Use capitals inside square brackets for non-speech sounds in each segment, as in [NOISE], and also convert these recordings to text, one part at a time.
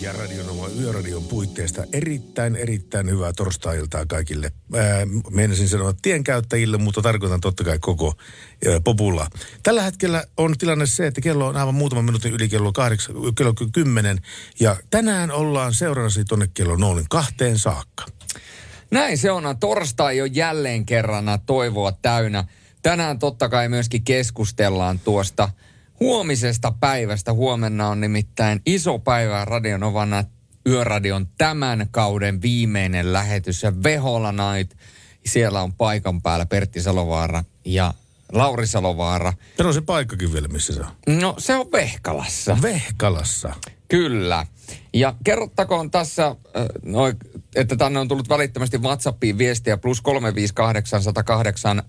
Ja Radionova Yöradion puitteista erittäin, erittäin hyvää torstai-iltaa kaikille. Ää, meinasin sanoa tienkäyttäjille, mutta tarkoitan totta kai koko ää, populla. Tällä hetkellä on tilanne se, että kello on aivan muutama minuutin yli kello, kahdeksan, kello 10. Ja tänään ollaan seurannasi tuonne kello noin kahteen saakka. Näin se on. Torstai jo jälleen kerran toivoa täynnä. Tänään totta kai myöskin keskustellaan tuosta huomisesta päivästä. Huomenna on nimittäin iso päivä Radionovana Yöradion tämän kauden viimeinen lähetys. Ja Vehola Night, siellä on paikan päällä Pertti Salovaara ja Lauri Salovaara. Tämä on se paikkakin vielä, missä se on. No se on Vehkalassa. Vehkalassa. Kyllä. Ja kerrottakoon tässä, no, että tänne on tullut välittömästi WhatsAppiin viestiä plus 358 108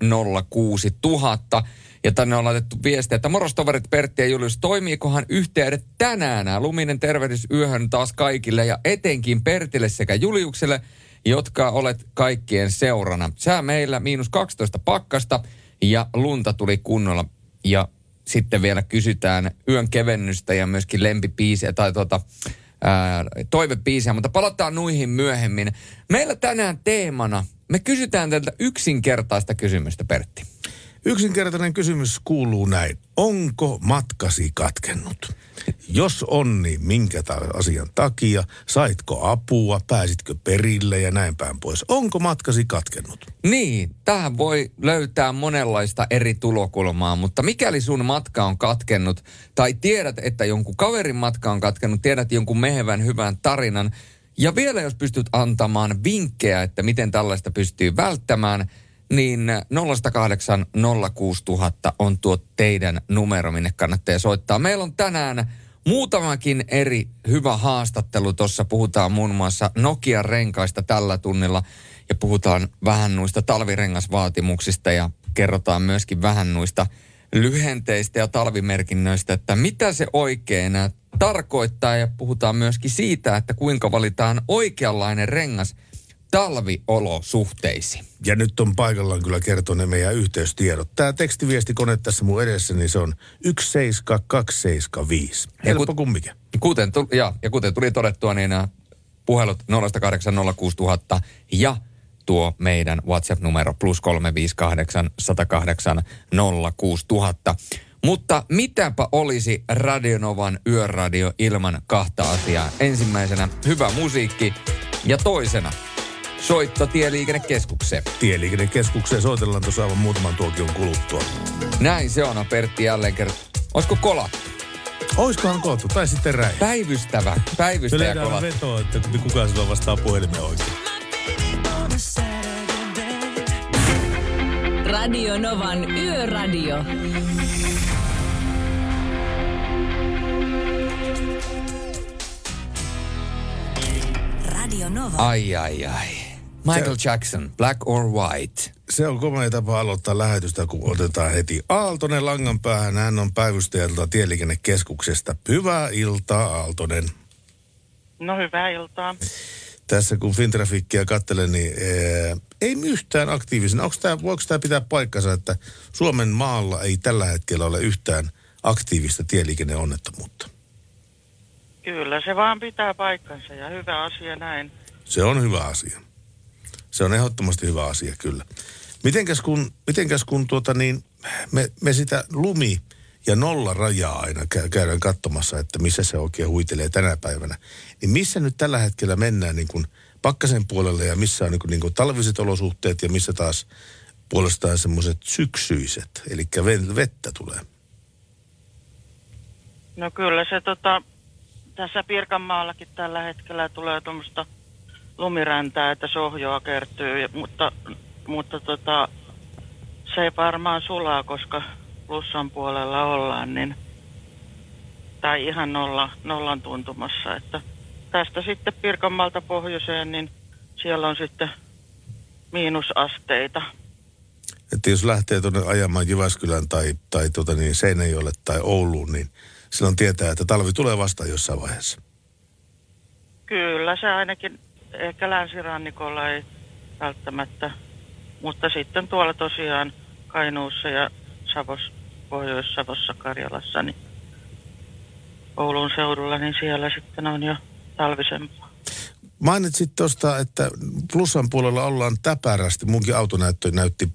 06000. Ja tänne on laitettu viestiä, että morostoverit Pertti ja Julius, toimiikohan yhteydet tänään? Luminen tervehdys yöhön taas kaikille ja etenkin Pertille sekä Juliukselle, jotka olet kaikkien seurana. Sää meillä miinus 12 pakkasta ja lunta tuli kunnolla. Ja sitten vielä kysytään yön kevennystä ja myöskin lempipiisiä tai tuota, toivepiisiä, mutta palataan nuihin myöhemmin. Meillä tänään teemana, me kysytään teiltä yksinkertaista kysymystä, Pertti. Yksinkertainen kysymys kuuluu näin. Onko matkasi katkennut? Jos on, niin minkä asian takia? Saitko apua? Pääsitkö perille ja näin päin pois? Onko matkasi katkennut? Niin, tähän voi löytää monenlaista eri tulokulmaa, mutta mikäli sun matka on katkennut, tai tiedät, että jonkun kaverin matka on katkennut, tiedät jonkun mehevän hyvän tarinan, ja vielä jos pystyt antamaan vinkkejä, että miten tällaista pystyy välttämään – niin 0806000 06000 on tuo teidän numero, minne kannattaa soittaa. Meillä on tänään muutamakin eri hyvä haastattelu. Tuossa puhutaan muun muassa Nokian renkaista tällä tunnilla ja puhutaan vähän noista talvirengasvaatimuksista ja kerrotaan myöskin vähän noista lyhenteistä ja talvimerkinnöistä, että mitä se oikein tarkoittaa ja puhutaan myöskin siitä, että kuinka valitaan oikeanlainen rengas – talviolosuhteisiin. Ja nyt on paikallaan kyllä kertoa ne meidän yhteystiedot. Tämä tekstiviestikone tässä mun edessä, niin se on 17275. Helppo kut, kumminkin. Kuten, tu, ja, ja kuten tuli todettua, niin nämä puhelut 0806000 ja tuo meidän WhatsApp-numero plus 358 108 06000. Mutta mitäpä olisi Radionovan yöradio ilman kahta asiaa? Ensimmäisenä hyvä musiikki ja toisena soitto Tieliikennekeskukseen. Tieliikennekeskukseen soitellaan tuossa aivan muutaman tuokion kuluttua. Näin se on, Pertti jälleen kerran. Olisiko kolattu? Oiskohan koottu, tai sitten räi. Päivystävä, päivystäjä kolattu. vetoa, että kuka sillä vastaa puhelimeen oikein. Radio Novan Yöradio. Radio Nova. Ai, ai, ai. Michael se, Jackson, Black or White. Se on komea tapa aloittaa lähetystä, kun otetaan heti Aaltonen langan päähän. Hän on päivystäjältä Tieliikennekeskuksesta. Hyvää iltaa, Aaltonen. No hyvää iltaa. Tässä kun Fintrafikkia katselen, niin ee, ei yhtään aktiivisen. Onko tämä, voiko tämä pitää paikkansa, että Suomen maalla ei tällä hetkellä ole yhtään aktiivista tieliikenneonnettomuutta? Kyllä, se vaan pitää paikkansa ja hyvä asia näin. Se on hyvä asia. Se on ehdottomasti hyvä asia, kyllä. Mitenkäs kun, mitenkäs kun tuota niin, me, me sitä lumi ja nolla rajaa aina käydään katsomassa, että missä se oikein huitelee tänä päivänä. Niin missä nyt tällä hetkellä mennään niin kuin pakkasen puolelle ja missä on niin kuin, niin kuin talviset olosuhteet ja missä taas puolestaan semmoiset syksyiset, eli vettä tulee? No kyllä se tota, tässä Pirkanmaallakin tällä hetkellä tulee tuommoista lumiräntää, että sohjoa kertyy, mutta, mutta tota, se ei varmaan sulaa, koska plussan puolella ollaan, niin, tai ihan nolla, nollan tuntumassa, että tästä sitten Pirkanmaalta pohjoiseen, niin siellä on sitten miinusasteita. Että jos lähtee tuonne ajamaan Jyväskylän tai, tai tuota niin Seinäjoelle tai Ouluun, niin silloin tietää, että talvi tulee vastaan jossain vaiheessa. Kyllä, se ainakin ehkä länsirannikolla ei välttämättä, mutta sitten tuolla tosiaan Kainuussa ja Savos, Pohjois-Savossa, Karjalassa, niin Oulun seudulla, niin siellä sitten on jo talvisempaa. Mainitsit tuosta, että plussan puolella ollaan täpärästi. Munkin autonäyttö näytti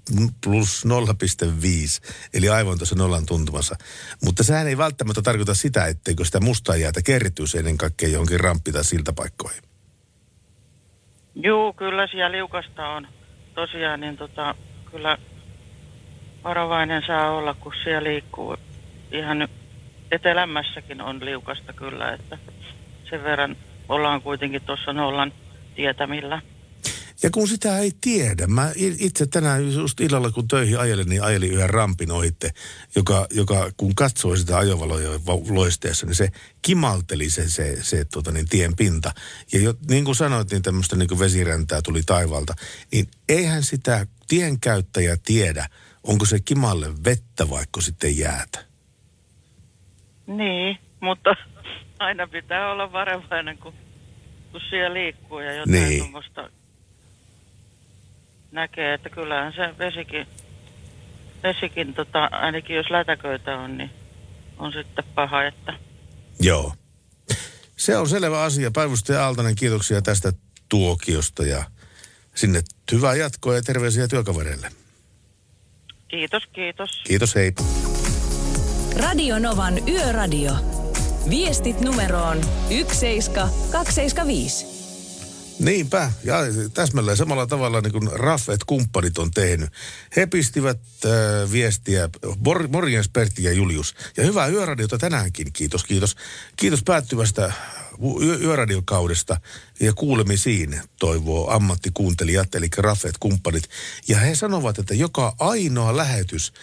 plus 0,5, eli aivan tuossa nollan tuntumassa. Mutta sehän ei välttämättä tarkoita sitä, etteikö sitä mustaa jäätä kertyisi ennen kaikkea johonkin ramppi- tai siltapaikkoihin. Joo, kyllä siellä liukasta on. Tosiaan, niin tota, kyllä varovainen saa olla, kun siellä liikkuu. Ihan etelämässäkin on liukasta kyllä, että sen verran ollaan kuitenkin tuossa nollan tietämillä. Ja kun sitä ei tiedä, mä itse tänään just illalla kun töihin ajelin, niin ajelin yhden rampin ohitte, joka, joka kun katsoi sitä ajovaloja loisteessa, niin se kimalteli se, se, se tota niin, tien pinta. Ja jo, niin kuin sanoit, niin tämmöistä niin vesiräntää tuli taivalta, niin eihän sitä tienkäyttäjä tiedä, onko se kimalle vettä vaikka sitten jäätä. Niin, mutta aina pitää olla varovainen, kun, kun siellä liikkuu ja jotain niin. tuommoista näkee, että kyllähän se vesikin, vesikin tota, ainakin jos lätäköitä on, niin on sitten paha, että... Joo. Se on selvä asia. Päivystäjä Aaltonen, kiitoksia tästä tuokiosta ja sinne hyvää jatkoa ja terveisiä työkavereille. Kiitos, kiitos. Kiitos, hei. Radio Novan Yöradio. Viestit numeroon 17275. Niinpä, ja täsmälleen samalla tavalla niin kuin Raffet kumppanit on tehnyt. He pistivät äh, viestiä, Mor- morjens Pertti ja Julius. Ja hyvää yöradiota tänäänkin, kiitos, kiitos. Kiitos päättyvästä yö- yöradiokaudesta ja kuulemisiin, toivoo ammattikuuntelijat, eli Raffet kumppanit. Ja he sanovat, että joka ainoa lähetys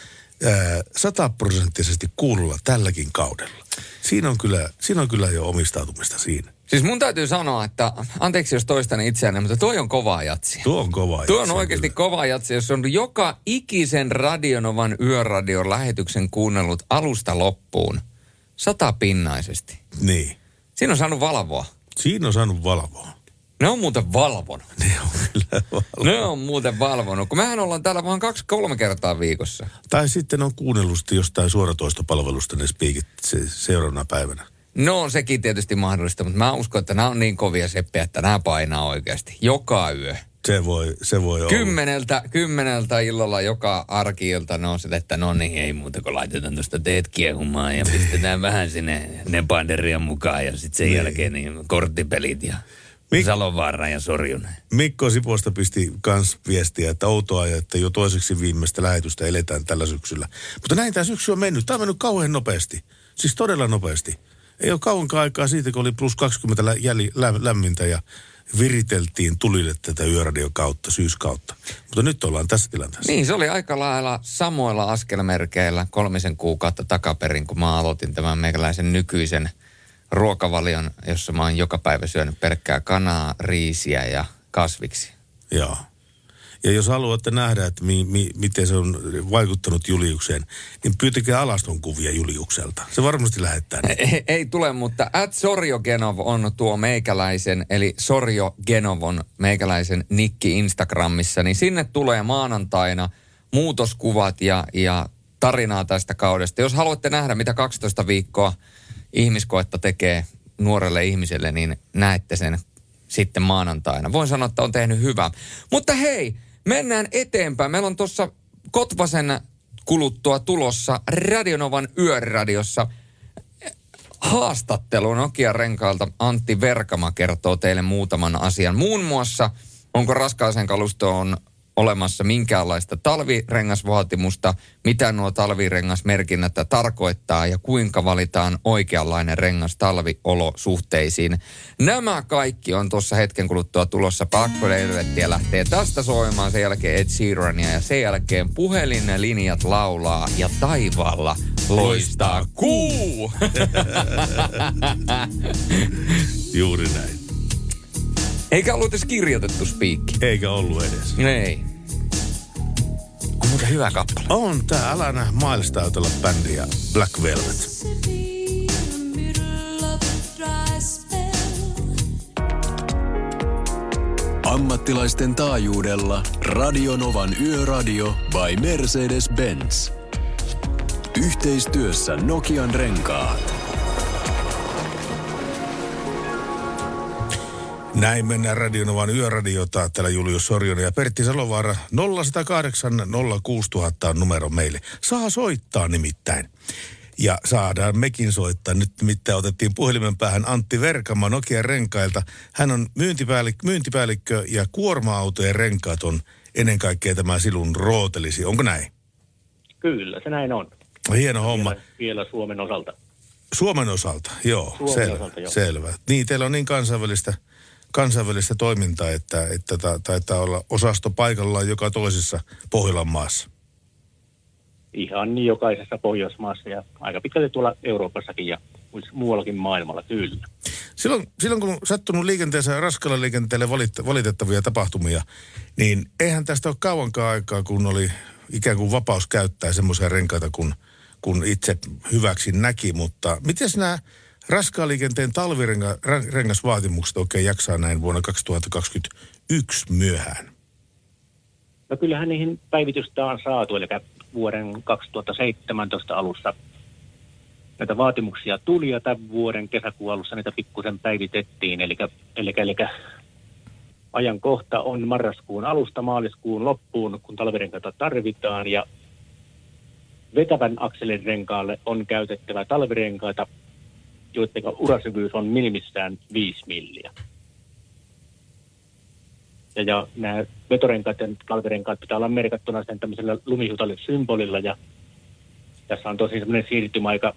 sataprosenttisesti kuulolla tälläkin kaudella. Siinä on, kyllä, siinä on kyllä jo omistautumista siinä. Siis mun täytyy sanoa, että anteeksi jos toistan itseäni, mutta toi on kova jatsi. Tuo on kova Tuo on oikeasti kyllä. kova jatsi, jos on joka ikisen Radionovan yöradion lähetyksen kuunnellut alusta loppuun satapinnaisesti. Niin. Siinä on saanut valvoa. Siinä on saanut valvoa. Ne on muuten valvonut. Ne on kyllä valvonut. Ne on muuten valvonut, kun mehän ollaan täällä vaan kaksi-kolme kertaa viikossa. Tai sitten on kuunnellut jostain suoratoistopalvelusta ne spiikit se, seuraavana päivänä. No sekin tietysti mahdollista, mutta mä uskon, että nämä on niin kovia seppejä, että nämä painaa oikeasti joka yö. Se voi, se voi olla. Kymmeneltä, kymmeneltä illalla joka arkiilta ne on sitä, että no niin, ei muuta kuin laitetaan tuosta teet kiehumaan ja pistetään vähän sinne nepanderia mukaan ja sitten sen niin. jälkeen niin korttipelit ja Mik- Salovaara ja Sorjunen. Mikko Siposta pisti kans viestiä, että outoa että jo toiseksi viimeistä lähetystä eletään tällä syksyllä. Mutta näin tämä syksy on mennyt. Tämä on mennyt kauhean nopeasti. Siis todella nopeasti. Ei ole kauankaan aikaa siitä, kun oli plus 20 lä- jäli, lä- lämmintä ja viriteltiin tulille tätä yöradion kautta, syyskautta. Mutta nyt ollaan tässä tilanteessa. Niin, se oli aika lailla samoilla askelmerkeillä kolmisen kuukautta takaperin, kun mä aloitin tämän meikäläisen nykyisen – ruokavalion, jossa mä oon joka päivä syönyt pelkkää kanaa, riisiä ja kasviksi. Joo. Ja jos haluatte nähdä, että mi, mi, miten se on vaikuttanut Juliukseen, niin pyytäkää alaston kuvia Juliukselta. Se varmasti lähettää. Ei, ei tule, mutta at Sorjo Genov on tuo meikäläisen, eli Sorjo Genov on meikäläisen nikki Instagramissa, niin sinne tulee maanantaina muutoskuvat ja, ja tarinaa tästä kaudesta. Jos haluatte nähdä, mitä 12 viikkoa ihmiskoetta tekee nuorelle ihmiselle, niin näette sen sitten maanantaina. Voin sanoa, että on tehnyt hyvää. Mutta hei, mennään eteenpäin. Meillä on tuossa Kotvasen kuluttua tulossa Radionovan yöradiossa haastattelu Nokia Renkaalta. Antti Verkama kertoo teille muutaman asian. Muun muassa, onko raskaaseen kalustoon olemassa minkäänlaista talvirengasvaatimusta, mitä nuo talvirengasmerkinnät tarkoittaa ja kuinka valitaan oikeanlainen rengas talviolosuhteisiin. Nämä kaikki on tuossa hetken kuluttua tulossa. Pakko lähtee tästä soimaan, sen jälkeen Ed Sheerania ja sen jälkeen puhelinlinjat laulaa ja taivaalla loistaa kuu. Juuri näin. Eikä ollut edes kirjoitettu spiikki. Eikä ollut edes. Ei. On muuten hyvä kappale. On tää, älä näe Miles bändiä Black Velvet. Ammattilaisten taajuudella Radionovan Yöradio by Mercedes-Benz. Yhteistyössä Nokian Renkaat. Näin mennään Radionovan yöradiota. Täällä Julius Sorjonen ja Pertti Salovaara. 0108 06000 on numero meille. Saa soittaa nimittäin. Ja saadaan mekin soittaa. Nyt nimittäin otettiin puhelimen päähän Antti Verkama Nokian renkailta. Hän on myyntipäällikkö, myyntipäällikkö ja kuorma-autojen renkaat on ennen kaikkea tämä silun rootelisi. Onko näin? Kyllä, se näin on. Hieno homma. Vielä, vielä Suomen osalta. Suomen osalta, joo. Suomen selvä, osalta, joo. selvä. Niin, teillä on niin kansainvälistä, kansainvälistä toimintaa, että, että ta, taitaa olla osasto paikallaan joka toisessa Pohjolan maassa. Ihan niin jokaisessa Pohjoismaassa ja aika pitkälti tuolla Euroopassakin ja muuallakin maailmalla, kyllä. Silloin, silloin kun on sattunut liikenteessä ja raskalla liikenteelle valit, valitettavia tapahtumia, niin eihän tästä ole kauankaan aikaa, kun oli ikään kuin vapaus käyttää semmoisia renkaita, kun, kun itse hyväksi näki. Mutta miten nämä raskaan liikenteen talvirengasvaatimukset oikein jaksaa näin vuonna 2021 myöhään? No kyllähän niihin päivitystä on saatu, eli vuoden 2017 alussa näitä vaatimuksia tuli ja tämän vuoden kesäkuun alussa niitä pikkusen päivitettiin. Eli, eli, eli ajankohta on marraskuun alusta maaliskuun loppuun, kun talvirenkaita tarvitaan ja vetävän akselin renkaalle on käytettävä talvirenkaita, joiden urasyvyys on minimissään 5 milliä. Ja, ja nämä vetorenkaat ja talvirenkaat pitää olla merkattuna sen tämmöisellä lumihutalle-symbolilla ja tässä on tosi semmoinen siirtymäaika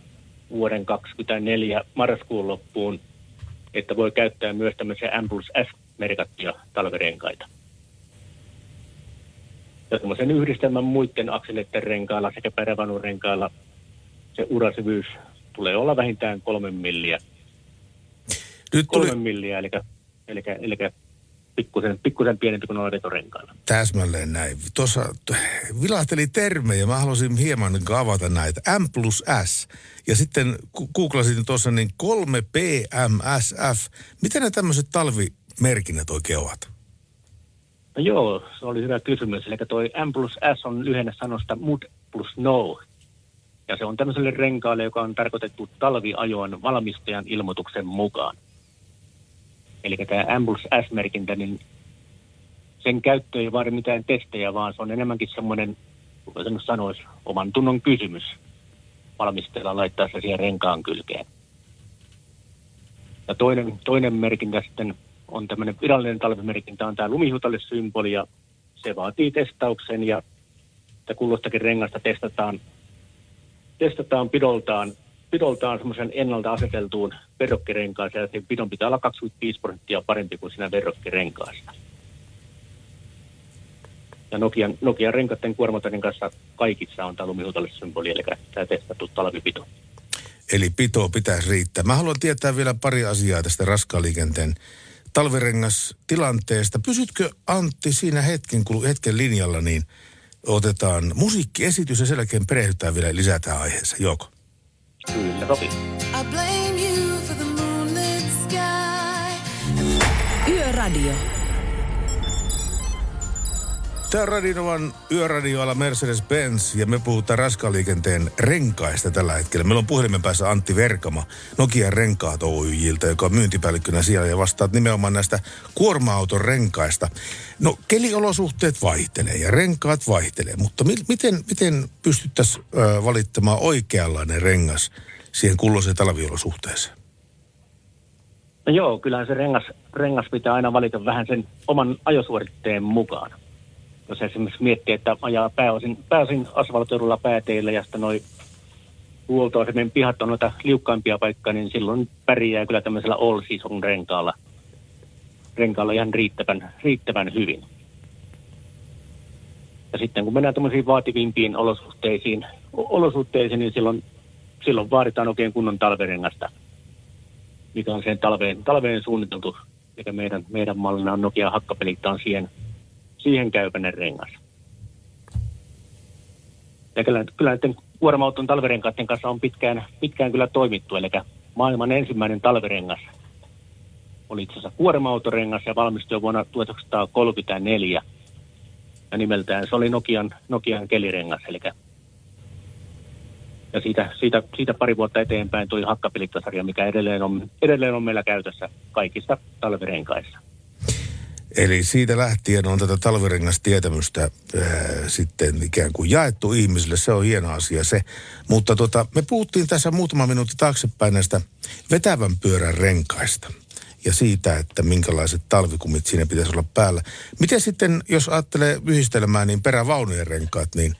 vuoden 2024 marraskuun loppuun, että voi käyttää myös tämmöisiä M plus S-merkattuja talvirenkaita. Ja semmoisen yhdistelmän muiden akseleiden renkailla sekä perävanun renkailla se urasyvyys tulee olla vähintään kolmen milliä. Nyt tuli Kolmen milliä, eli, eli, eli pikkusen, pikkusen pienempi kuin noilla vetorenkailla. täsmälleen näin. Tuossa vilahteli termejä, mä halusin hieman niin avata näitä. M plus S. Ja sitten googlasin tuossa niin 3PMSF. Miten ne tämmöiset talvimerkinnät oikein ovat? No joo, se oli hyvä kysymys. Eli toi M plus S on lyhenne sanosta Mud plus No. Ja se on tämmöiselle renkaalle, joka on tarkoitettu talviajoon valmistajan ilmoituksen mukaan. Eli tämä plus S-merkintä, niin sen käyttö ei vaadi mitään testejä, vaan se on enemmänkin semmoinen, nyt sanoisi, oman tunnon kysymys valmistajalla laittaa se siihen renkaan kylkeen. Ja toinen, toinen merkintä sitten on tämmöinen virallinen talvimerkintä, on tämä lumihutalle-symboli ja se vaatii testauksen ja että kulloistakin rengasta testataan, testataan pidoltaan, pidoltaan semmoisen ennalta aseteltuun verrokkirenkaaseen ja sen pidon pitää olla 25 prosenttia parempi kuin siinä verrokkirenkaassa. Ja Nokian, Nokian renkaiden kuormatarin kanssa kaikissa on tämä lumihutalle-symboli, eli tämä testattu talvipito. Eli pito pitäisi riittää. Mä haluan tietää vielä pari asiaa tästä raskaan liikenteen talvirengas tilanteesta. Pysytkö Antti siinä hetken, hetken linjalla, niin otetaan musiikkiesitys ja sen jälkeen perehdytään vielä lisää tähän aiheeseen. Joko? Kyllä, sopii. Yöradio. Tämä on Radinovan yöradioalla Mercedes-Benz ja me puhutaan raskaan liikenteen renkaista tällä hetkellä. Meillä on puhelimen päässä Antti Verkama Nokian renkaat Oyjiltä, joka on myyntipäällikkönä siellä ja vastaat nimenomaan näistä kuorma-auton renkaista. No keliolosuhteet vaihtelee ja renkaat vaihtelee, mutta mi- miten, miten pystyttäisiin valittamaan oikeanlainen rengas siihen kulloiseen talviolosuhteeseen? No joo, kyllähän se rengas, rengas pitää aina valita vähän sen oman ajosuoritteen mukaan. Jos esimerkiksi miettii, että ajaa pääosin, pääosin asfaltoidulla pääteillä ja sitten noin huoltoasemien pihat on noita liukkaimpia paikkoja, niin silloin pärjää kyllä tämmöisellä all season renkaalla, renkaalla ihan riittävän, riittävän hyvin. Ja sitten kun mennään tämmöisiin vaativimpiin olosuhteisiin, olosuhteisiin niin silloin, silloin vaaditaan oikein kunnon talverengasta, mikä on sen talveen, talveen suunniteltu Eli meidän, meidän mallina on Nokia hakkapelit on siihen, siihen käypäinen rengas. Ja kyllä, kyllä näiden kuorma-auton talvirenkaiden kanssa on pitkään, pitkään kyllä toimittu. Eli maailman ensimmäinen talvirengas oli itse asiassa kuorma-autorengas ja valmistui vuonna 1934. Ja nimeltään se oli Nokian, Nokian kelirengas. Eli ja siitä, siitä, siitä, pari vuotta eteenpäin tuli hakkapelikkasarja, mikä edelleen on, edelleen on meillä käytössä kaikissa talvirenkaissa. Eli siitä lähtien on tätä talvirengastietämystä ää, sitten ikään kuin jaettu ihmisille. Se on hieno asia se. Mutta tota, me puhuttiin tässä muutama minuutti taaksepäin näistä vetävän pyörän renkaista ja siitä, että minkälaiset talvikumit siinä pitäisi olla päällä. Miten sitten, jos ajattelee yhdistelmää, niin perävaunujen renkaat, niin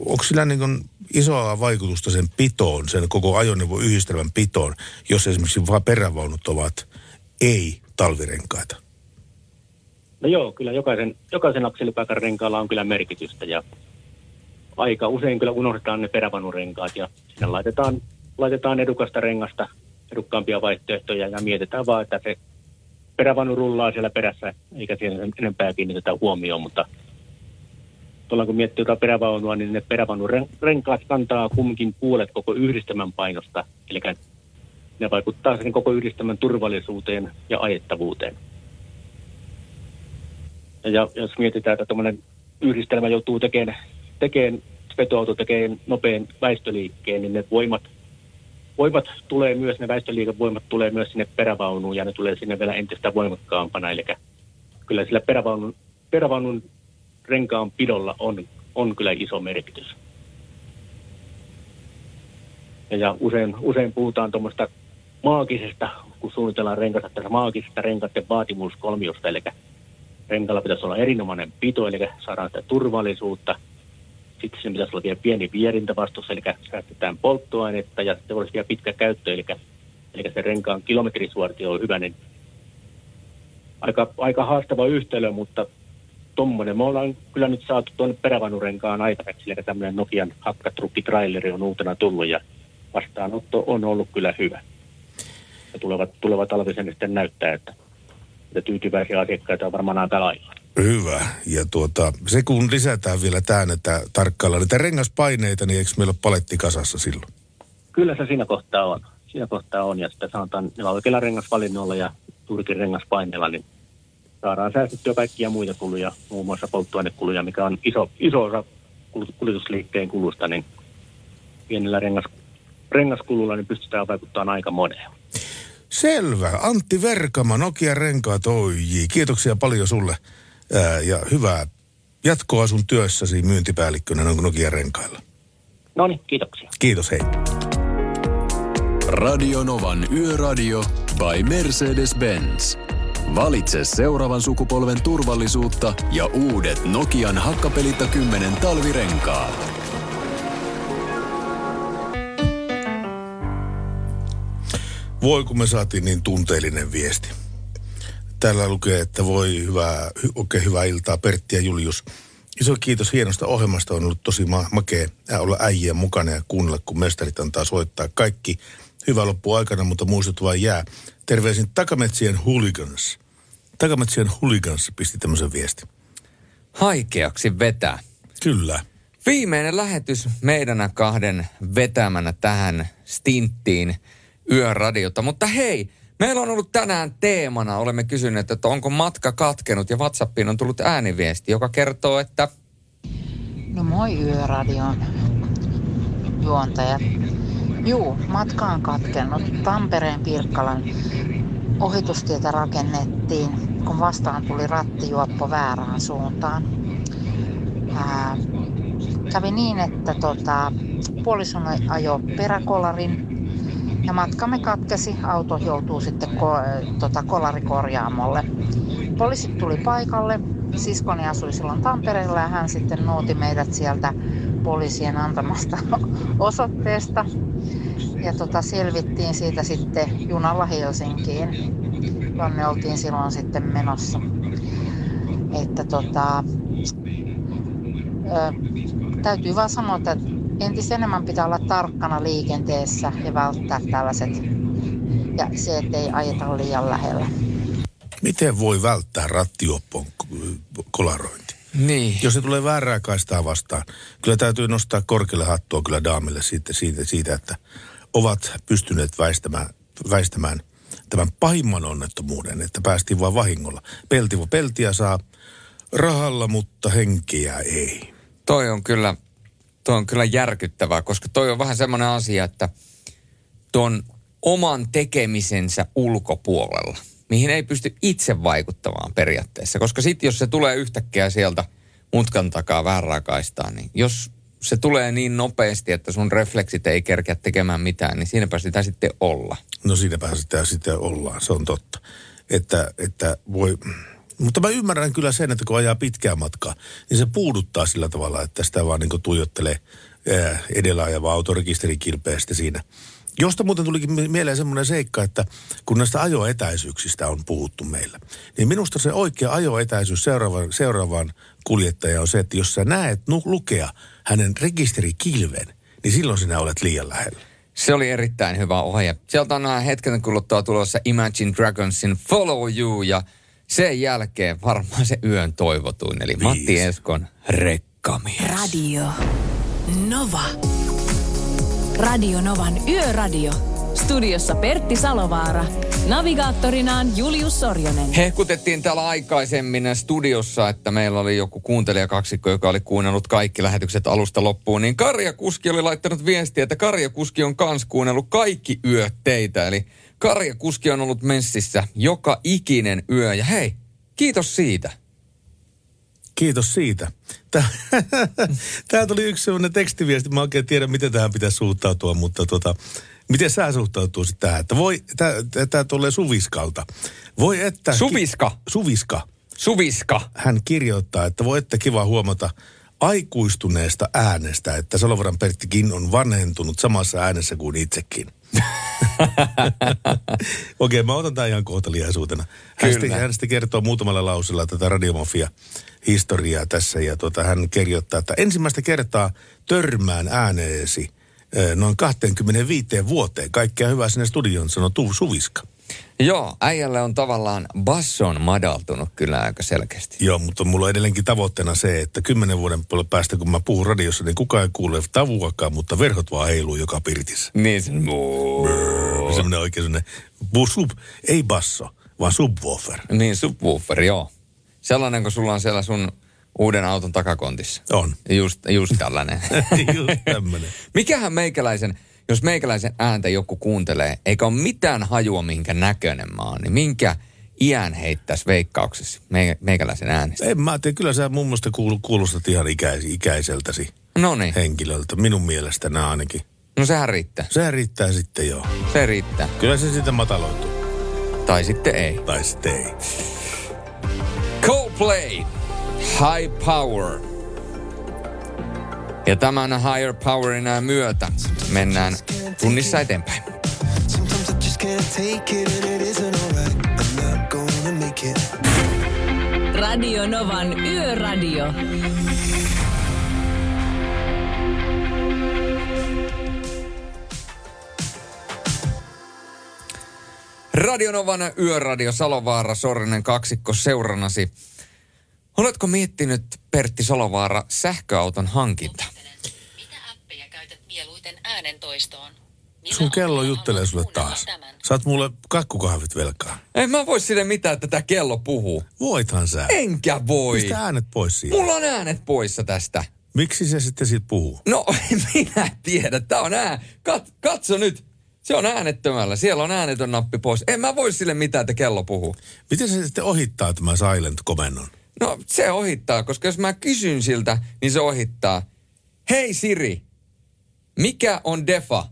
onko sillä niin kuin isoa vaikutusta sen pitoon, sen koko ajoneuvon yhdistelmän pitoon, jos esimerkiksi vain perävaunut ovat ei-talvirenkaita? No joo, kyllä jokaisen, jokaisen akselipaikan renkaalla on kyllä merkitystä ja aika usein kyllä unohdetaan ne perävanurenkaat ja sinne laitetaan, laitetaan edukasta rengasta, edukkaampia vaihtoehtoja ja mietitään vaan, että se perävanu rullaa siellä perässä eikä siihen enempää kiinnitetä huomioon, mutta tuolla kun miettii jotain perävaunua, niin ne perävaunurenkaat kantaa kumminkin puolet koko yhdistelmän painosta, eli ne vaikuttaa sen koko yhdistelmän turvallisuuteen ja ajettavuuteen. Ja jos mietitään, että tuommoinen yhdistelmä joutuu tekemään, tekemään vetoauto tekee nopean väistöliikkeen, niin ne voimat, voimat tulee myös, ne väistöliikevoimat tulee myös sinne perävaunuun ja ne tulee sinne vielä entistä voimakkaampana. Eli kyllä sillä perävaunun, perävaunun renkaan pidolla on, on kyllä iso merkitys. Ja, usein, usein puhutaan tuommoista maagisesta, kun suunnitellaan renkasta, tässä maagisesta renkaiden vaatimuskolmiosta, eli renkaalla pitäisi olla erinomainen pito, eli saadaan sitä turvallisuutta. Sitten siinä pitäisi olla vielä pieni vierintävastus, eli säästetään polttoainetta ja sitten olisi vielä pitkä käyttö, eli, eli se renkaan kilometrisuorti on hyvä, niin aika, aika haastava yhtälö, mutta tuommoinen. Me ollaan kyllä nyt saatu tuonne perävanurenkaan aikaiseksi, eli tämmöinen Nokian hakkatrukkitraileri on uutena tullut ja vastaanotto on ollut kyllä hyvä. Ja tulevat, tuleva talvi sen sitten näyttää, että, että tyytyväisiä asiakkaita on varmaan aika lailla. Hyvä. Ja tuota, se kun lisätään vielä tähän, että tarkkaillaan niitä rengaspaineita, niin eikö meillä ole paletti kasassa silloin? Kyllä se siinä kohtaa on. Siinä kohtaa on. Ja sitten sanotaan, että oikealla rengasvalinnolla ja juurikin rengaspaineella, niin saadaan säästettyä kaikkia muita kuluja, muun muassa polttoainekuluja, mikä on iso, iso osa kuljetusliikkeen kulusta, niin pienellä rengas, rengaskululla niin pystytään vaikuttamaan aika moneen. Selvä. Antti Verkama, Nokia Renkaat OJ. Kiitoksia paljon sulle ää, ja hyvää jatkoa sun työssäsi myyntipäällikkönä Nokia Renkailla. No niin, kiitoksia. Kiitos, hei. Radio Novan Yöradio by Mercedes-Benz. Valitse seuraavan sukupolven turvallisuutta ja uudet Nokian Hakkapelitta 10 talvirenkaat. Voi kun me saatiin niin tunteellinen viesti. Täällä lukee, että voi hyvää, hy, oikein hyvää iltaa Pertti ja Julius. Iso kiitos hienosta ohjelmasta. On ollut tosi ma- makea olla äijien mukana ja kuunnella, kun mestarit antaa soittaa kaikki. Hyvä loppu aikana, mutta muistut vain jää. Terveisin Takametsien Hooligans. Takametsien Hooligans pisti tämmöisen viesti. Haikeaksi vetää. Kyllä. Viimeinen lähetys meidän kahden vetämänä tähän stinttiin yöradiota. Mutta hei, meillä on ollut tänään teemana, olemme kysyneet, että onko matka katkenut ja WhatsAppiin on tullut ääniviesti, joka kertoo, että... No moi Yöradion juontajat. Juu, matka on katkennut. Tampereen Pirkkalan ohitustietä rakennettiin, kun vastaan tuli rattijuoppo väärään suuntaan. Ää, kävi niin, että tota, puolisoni ajo peräkolarin ja matkamme katkesi. Auto joutuu sitten ko- tota, kolarikorjaamolle. Poliisit tuli paikalle. Siskoni asui silloin Tampereella ja hän sitten nouti meidät sieltä poliisien antamasta [LAUGHS] osoitteesta. Ja tota, selvittiin siitä sitten junalla Helsinkiin, jonne oltiin silloin sitten menossa. Että tota, ö, täytyy vaan sanoa, että entistä enemmän pitää olla tarkkana liikenteessä ja välttää tällaiset ja se, ettei ajeta liian lähellä. Miten voi välttää rattijuoppon kolarointi? Niin. Jos se tulee väärää kaistaa vastaan, kyllä täytyy nostaa korkealle hattua kyllä daamille siitä, siitä, siitä että ovat pystyneet väistämään, väistämään tämän pahimman onnettomuuden, että päästiin vain vahingolla. Pelti, peltiä saa rahalla, mutta henkiä ei. Toi on kyllä, toi on kyllä järkyttävää, koska toi on vähän semmoinen asia, että ton oman tekemisensä ulkopuolella, mihin ei pysty itse vaikuttamaan periaatteessa. Koska sitten jos se tulee yhtäkkiä sieltä mutkan takaa kaistaan, niin jos se tulee niin nopeasti, että sun refleksit ei kerkeä tekemään mitään, niin siinäpä sitä sitten olla. No siinäpä sitä sitten ollaan, se on totta. Että, että voi... Mutta mä ymmärrän kyllä sen, että kun ajaa pitkää matkaa, niin se puuduttaa sillä tavalla, että sitä vaan niin tuijottelee edellä ajava autorekisterikilpeästi siinä. Josta muuten tulikin mi- mieleen semmoinen seikka, että kun näistä ajoetäisyyksistä on puhuttu meillä, niin minusta se oikea ajoetäisyys seuraavan, seuraavaan kuljettajaan on se, että jos sä näet nu- lukea hänen rekisterikilven, niin silloin sinä olet liian lähellä. Se oli erittäin hyvä ohje. Sieltä on hetken kuluttua tulossa Imagine Dragonsin Follow You ja sen jälkeen varmaan se yön toivotuin, eli Matti Eskon rekkamies. Radio Nova. Radio Novan Yöradio. Studiossa Pertti Salovaara. Navigaattorinaan Julius Sorjonen. Hehkutettiin täällä aikaisemmin studiossa, että meillä oli joku kuuntelijakaksikko, joka oli kuunnellut kaikki lähetykset alusta loppuun. Niin Karja Kuski oli laittanut viestiä, että Karja Kuski on kans kuunnellut kaikki yöt teitä. Eli Karja Kuski on ollut messissä joka ikinen yö. Ja hei, kiitos siitä. Kiitos siitä. Tää- [LAUGHS] Tää tuli yksi sellainen tekstiviesti. Mä oikein tiedän, miten tähän pitäisi suhtautua, mutta tota, miten sä suhtautuisit tähän? Että voi, tämä tulee Suviskalta. Voi että... Suviska. Ki, Suviska. Suviska. Hän kirjoittaa, että voi että kiva huomata aikuistuneesta äänestä, että Salovaran Perttikin on vanhentunut samassa äänessä kuin itsekin. [LAUGHS] Okei, mä otan tämän ihan kohteliaisuutena. Hän sitten, hän sitten kertoo muutamalla lausella tätä radiomafia historiaa tässä ja tuota, hän kirjoittaa, että ensimmäistä kertaa törmään ääneesi noin 25 vuoteen. Kaikkea hyvää sinne studioon, sanoo Tuvu Suviska. Joo, äijälle on tavallaan basson madaltunut kyllä aika selkeästi. Joo, mutta mulla on edelleenkin tavoitteena se, että kymmenen vuoden päästä, kun mä puhun radiossa, niin kukaan ei kuule tavuakaan, mutta verhot vaan heiluu joka pirtissä. Niin se... Semmoinen oikein semmoinen, sub, ei basso, vaan subwoofer. Niin, subwoofer, joo. Sellainen, kun sulla on siellä sun uuden auton takakontissa. On. Just, just tällainen. [LAUGHS] Just tämmöinen. Mikähän meikäläisen, jos meikäläisen ääntä joku kuuntelee, eikä ole mitään hajua, minkä näköinen mä oon, niin minkä iän heittäisi veikkauksesi me, meikäläisen äänestä? En mä tiedä, kyllä sä mun mielestä kuul- kuulostat ihan ikäis- ikäiseltäsi No niin, henkilöltä, minun mielestäni ainakin. no sehän riittää. Se riittää sitten joo. Se riittää. Kyllä se sitten mataloituu. Tai sitten ei. Tai sitten ei. Coldplay, High Power. Ja tämän Higher Powerin myötä mennään tunnissa eteenpäin. Radio Novan Yöradio. Radionovan Yöradio Salovaara Sorinen kaksikko seurannasi. Oletko miettinyt, Pertti Salovaara, sähköauton hankinta? Mitä appeja käytät mieluiten äänentoistoon? Minä Sun kello juttelee sulle taas. tämän. Saat mulle kakkukahvit velkaa. En mä voi sille mitään, että tämä kello puhuu. Voithan sä. Enkä voi. Pistä äänet pois siitä. Mulla on äänet poissa tästä. Miksi se sitten siitä puhuu? No, [LAUGHS] en minä tiedä. Tää on ää... Kat, katso nyt. Se on äänettömällä. Siellä on äänetön nappi pois. En mä voi sille mitään, että kello puhuu. Miten se sitten ohittaa tämä silent-komennon? No, se ohittaa, koska jos mä kysyn siltä, niin se ohittaa. Hei Siri, mikä on defa?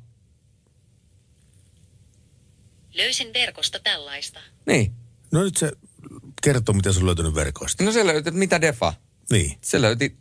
Löysin verkosta tällaista. Niin. No nyt se kertoo, mitä se on löytänyt verkoista. No se löytyi, että mitä defa? Niin, Se löyti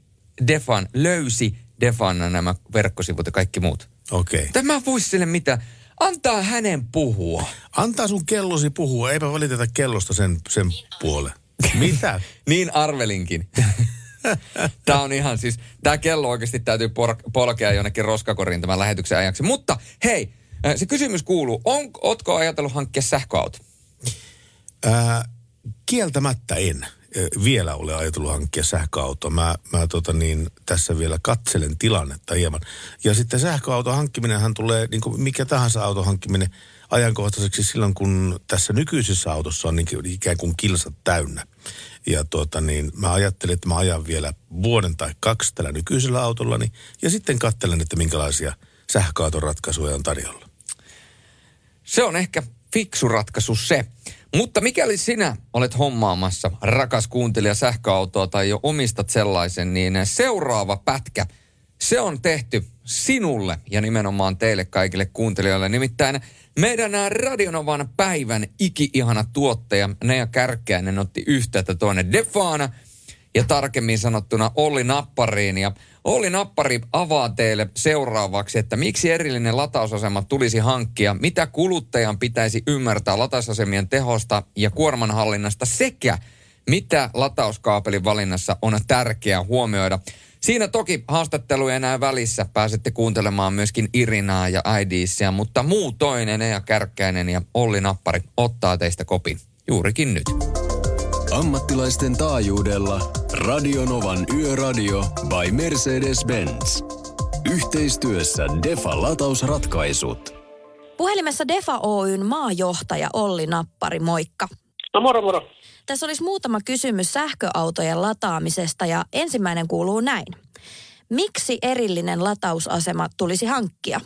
defan, löysi defan nämä verkkosivut ja kaikki muut. okei. Okay. Mutta en mä voi sille mitään. Antaa hänen puhua. Antaa sun kellosi puhua, eipä valiteta kellosta sen, sen puolen. Mitä? Niin arvelinkin. [LAUGHS] Tämä on ihan siis, tämä kello oikeasti täytyy por- polkea jonnekin roskakoriin tämän lähetyksen ajaksi. Mutta hei, äh, se kysymys kuuluu, on, ootko ajatellut hankkia sähköauto? Ää, kieltämättä en vielä ole ajatellut hankkia sähköautoa. Mä, mä tota niin, tässä vielä katselen tilannetta hieman. Ja sitten sähköauton hankkiminenhan tulee, niin kuin mikä tahansa auton hankkiminen, ajankohtaiseksi silloin, kun tässä nykyisessä autossa on niin ikään kuin kilsat täynnä. Ja tuota niin, mä ajattelin, että mä ajan vielä vuoden tai kaksi tällä nykyisellä autollani. Ja sitten katselen, että minkälaisia sähköauton ratkaisuja on tarjolla. Se on ehkä fiksu ratkaisu se. Mutta mikäli sinä olet hommaamassa, rakas kuuntelija, sähköautoa tai jo omistat sellaisen, niin seuraava pätkä, se on tehty sinulle ja nimenomaan teille kaikille kuuntelijoille. Nimittäin meidän nämä Radionovan päivän iki-ihana tuottaja Nea Kärkkäinen otti yhteyttä tuonne Defaana ja tarkemmin sanottuna Olli Nappariin. Ja Olli Nappari avaa teille seuraavaksi, että miksi erillinen latausasema tulisi hankkia, mitä kuluttajan pitäisi ymmärtää latausasemien tehosta ja kuormanhallinnasta sekä mitä latauskaapelin valinnassa on tärkeää huomioida. Siinä toki haastatteluja enää välissä pääsette kuuntelemaan myöskin Irinaa ja Aidiisia, mutta muu toinen ja Kärkkäinen ja Olli Nappari ottaa teistä kopin juurikin nyt. Ammattilaisten taajuudella Radionovan Yöradio by Mercedes-Benz. Yhteistyössä Defa latausratkaisut. Puhelimessa Defa Oyn maajohtaja Olli Nappari, moikka. No moro moro. Tässä olisi muutama kysymys sähköautojen lataamisesta ja ensimmäinen kuuluu näin. Miksi erillinen latausasema tulisi hankkia?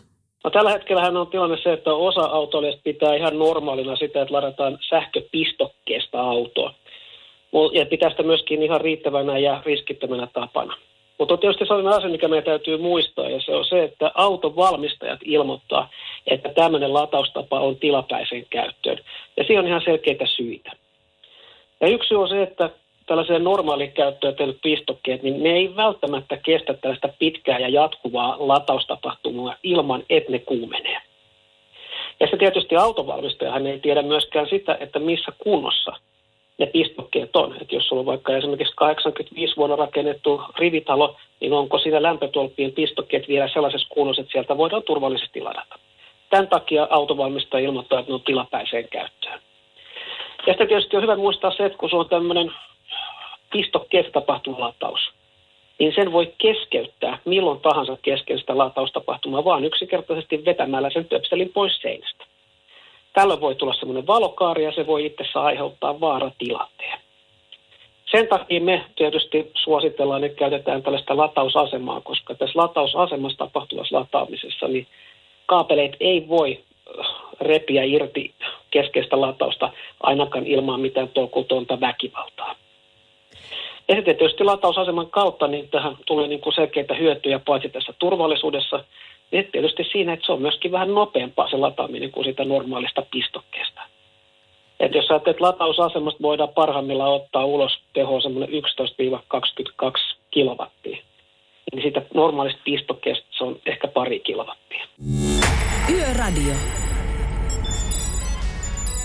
No, tällä hetkellä on tilanne se, että osa autoilijoista pitää ihan normaalina sitä, että ladataan sähköpistokkeesta autoa. Ja pitää sitä myöskin ihan riittävänä ja riskittömänä tapana. Mutta on tietysti sellainen asia, mikä meidän täytyy muistaa, ja se on se, että auton valmistajat ilmoittaa, että tämmöinen lataustapa on tilapäisen käyttöön. Ja siihen on ihan selkeitä syitä. Ja yksi on se, että tällaiseen normaalikäyttöön tehdyt pistokkeet, niin ne ei välttämättä kestä tällaista pitkää ja jatkuvaa lataustapahtumaa ilman, että ne kuumenee. Ja se tietysti autovalmistajahan ei tiedä myöskään sitä, että missä kunnossa ne pistokkeet on. Että jos sulla on vaikka esimerkiksi 85 vuonna rakennettu rivitalo, niin onko siinä lämpötolppien pistokkeet vielä sellaisessa kunnossa, että sieltä voidaan turvallisesti ladata. Tämän takia autovalmistaja ilmoittaa, että ne on tilapäiseen käyttöön. Ja sitten tietysti on hyvä muistaa se, että kun se on tämmöinen pistokkeessa tapahtuva lataus, niin sen voi keskeyttää milloin tahansa kesken sitä lataustapahtumaa, vaan yksinkertaisesti vetämällä sen töpselin pois seinästä. Tällöin voi tulla semmoinen valokaari ja se voi itse aiheuttaa vaaratilanteen. Sen takia me tietysti suositellaan, että käytetään tällaista latausasemaa, koska tässä latausasemassa tapahtuvassa lataamisessa niin kaapeleet ei voi repiä irti keskeistä latausta ainakaan ilman mitään tolkutonta väkivaltaa. Tietysti latausaseman kautta niin tähän tulee niin kuin selkeitä hyötyjä paitsi tässä turvallisuudessa, niin tietysti siinä, että se on myöskin vähän nopeampaa se lataaminen kuin sitä normaalista pistokkeesta. Että jos ajattelet, että latausasemasta voidaan parhaimmillaan ottaa ulos tehoa semmoinen 11-22 kilowattia, niin siitä normaalista pistokkeesta se on ehkä pari kilowattia. Yöradio.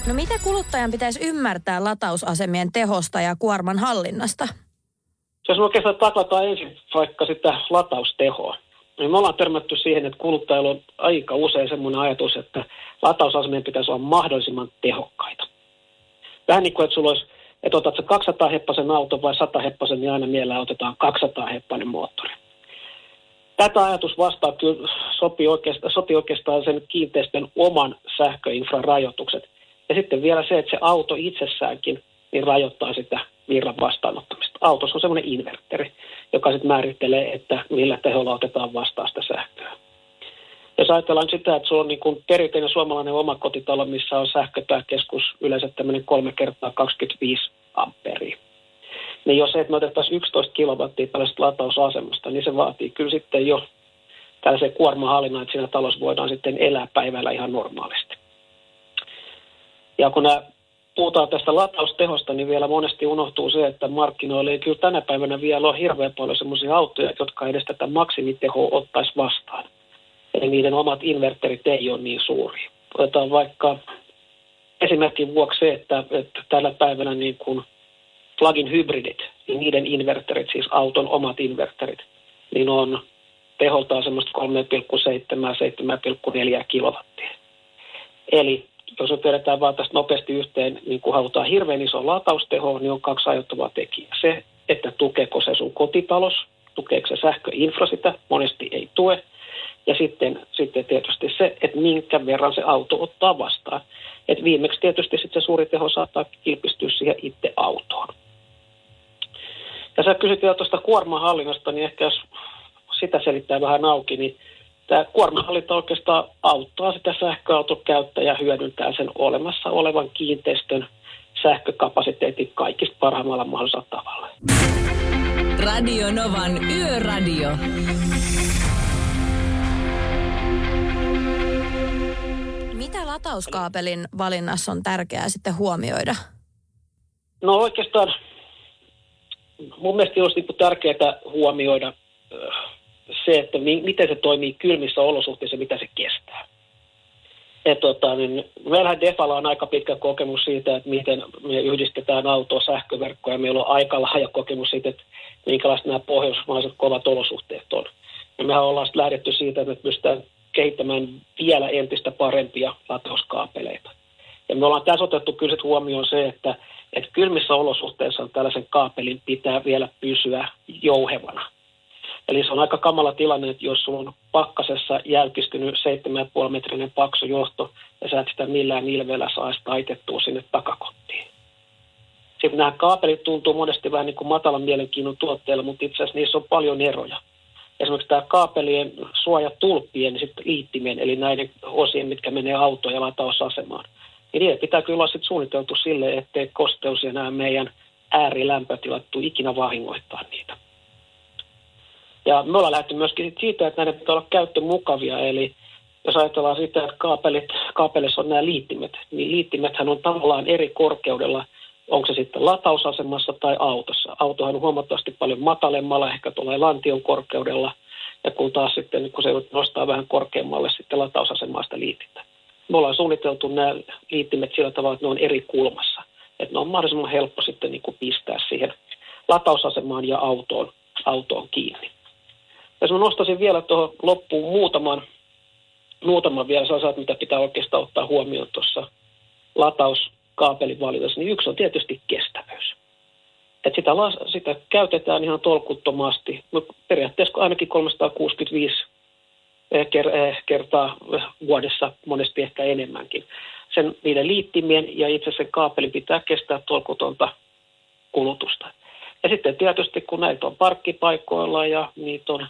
No mitä kuluttajan pitäisi ymmärtää latausasemien tehosta ja kuorman hallinnasta? Jos me oikeastaan taklataan ensin vaikka sitä lataustehoa, niin me ollaan törmätty siihen, että kuluttajilla on aika usein semmoinen ajatus, että latausasemien pitäisi olla mahdollisimman tehokkaita. Vähän niin kuin, että sulla olisi, että otat 200 heppasen auton vai 100 heppasen, niin aina mielellä otetaan 200 heppainen moottori. Tätä ajatus vastaa kyllä sopii oikeastaan, sopii oikeastaan sen kiinteistön oman sähköinfran rajoitukset. Ja sitten vielä se, että se auto itsessäänkin niin rajoittaa sitä virran vastaanottamista. Autossa on semmoinen inverteri, joka sitten määrittelee, että millä teholla otetaan vastaan sitä sähköä. Jos ajatellaan sitä, että sulla on niin kuin perinteinen suomalainen omakotitalo, missä on sähköpääkeskus yleensä tämmöinen 3 kertaa 25 amperia. Niin jos se, että me otettaisiin 11 kilowattia tällaista latausasemasta, niin se vaatii kyllä sitten jo tällaisen kuormahallinnan, että siinä talossa voidaan sitten elää päivällä ihan normaalisti. Ja kun puhutaan tästä lataustehosta, niin vielä monesti unohtuu se, että markkinoilla ei kyllä tänä päivänä vielä ole hirveän paljon sellaisia autoja, jotka edes tätä maksimitehoa ottaisi vastaan. Eli niiden omat inverterit ei ole niin suuri. Otetaan vaikka esimerkin vuoksi se, että, että tällä päivänä niin kuin plug-in hybridit, niin niiden inverterit, siis auton omat inverterit, niin on teholtaan semmoista 3,7-7,4 kilowattia. Eli jos me vedetään vaan tästä nopeasti yhteen, niin kun halutaan hirveän iso latausteho, niin on kaksi aiheuttavaa tekijää. Se, että tukeeko se sun kotitalous, tukeeko se sähköinfra sitä, monesti ei tue. Ja sitten, sitten tietysti se, että minkä verran se auto ottaa vastaan. Et viimeksi tietysti sitten se suuri teho saattaa kilpistyä siihen itse autoon. Ja sä kysyt vielä tuosta kuormahallinnasta, niin ehkä jos sitä selittää vähän auki, niin tämä kuormahallinta oikeastaan auttaa sitä sähköauton käyttäjää hyödyntää sen olemassa olevan kiinteistön sähkökapasiteetin kaikista parhaimmalla mahdollisella tavalla. Radio Novan Yöradio. Mitä latauskaapelin valinnassa on tärkeää sitten huomioida? No oikeastaan mun mielestä olisi niin tärkeää huomioida äh, se, että mi- miten se toimii kylmissä olosuhteissa, mitä se kestää. Et tota, niin meillähän Defalla on aika pitkä kokemus siitä, että miten me yhdistetään autoa sähköverkkoja. Meillä on aika laaja kokemus siitä, että minkälaiset nämä pohjoismaiset kovat olosuhteet on. Ja mehän ollaan lähdetty siitä, että me pystytään kehittämään vielä entistä parempia latauskaapeleita. Ja me ollaan tässä otettu kyllä huomioon se, että, että kylmissä olosuhteissa tällaisen kaapelin pitää vielä pysyä jouhevana. Eli se on aika kamala tilanne, että jos sulla on pakkasessa jäykistynyt 7,5 metrinen paksu johto ja sä et sitä millään ilveellä saa taitettua sinne takakottiin. Sitten nämä kaapelit tuntuu monesti vähän niin kuin matalan mielenkiinnon tuotteilla, mutta itse asiassa niissä on paljon eroja. Esimerkiksi tämä kaapelien suojatulppien niin sitten liittimien, eli näiden osien, mitkä menee autoon ja latausasemaan, niin niiden pitää kyllä olla sitten suunniteltu sille, ettei kosteus ja nämä meidän äärilämpötilat tule ikinä vahingoittaa niitä. Ja me ollaan lähdetty myöskin siitä, että näiden pitää olla käyttömukavia, eli jos ajatellaan sitä, että kaapelit, kaapelissa on nämä liittimet, niin liittimethän on tavallaan eri korkeudella, onko se sitten latausasemassa tai autossa. Autohan on huomattavasti paljon matalemmalla, ehkä tulee lantion korkeudella, ja kun taas sitten, kun se nostaa vähän korkeammalle sitten latausasemasta liitintä. Me ollaan suunniteltu nämä liittimet sillä tavalla, että ne on eri kulmassa. Että ne on mahdollisimman helppo sitten niin kuin pistää siihen latausasemaan ja autoon, autoon kiinni. Jos mä nostaisin vielä tuohon loppuun muutaman, muutaman vielä sasat, mitä pitää oikeastaan ottaa huomioon tuossa latauskaapelin valinnassa, niin yksi on tietysti kestävyys. Et sitä, sitä käytetään ihan tolkuttomasti, periaatteessa ainakin 365 kertaa vuodessa, monesti ehkä enemmänkin. Sen, niiden liittimien ja itse sen kaapelin pitää kestää tolkutonta kulutusta. Ja sitten tietysti kun näitä on parkkipaikoilla ja niitä on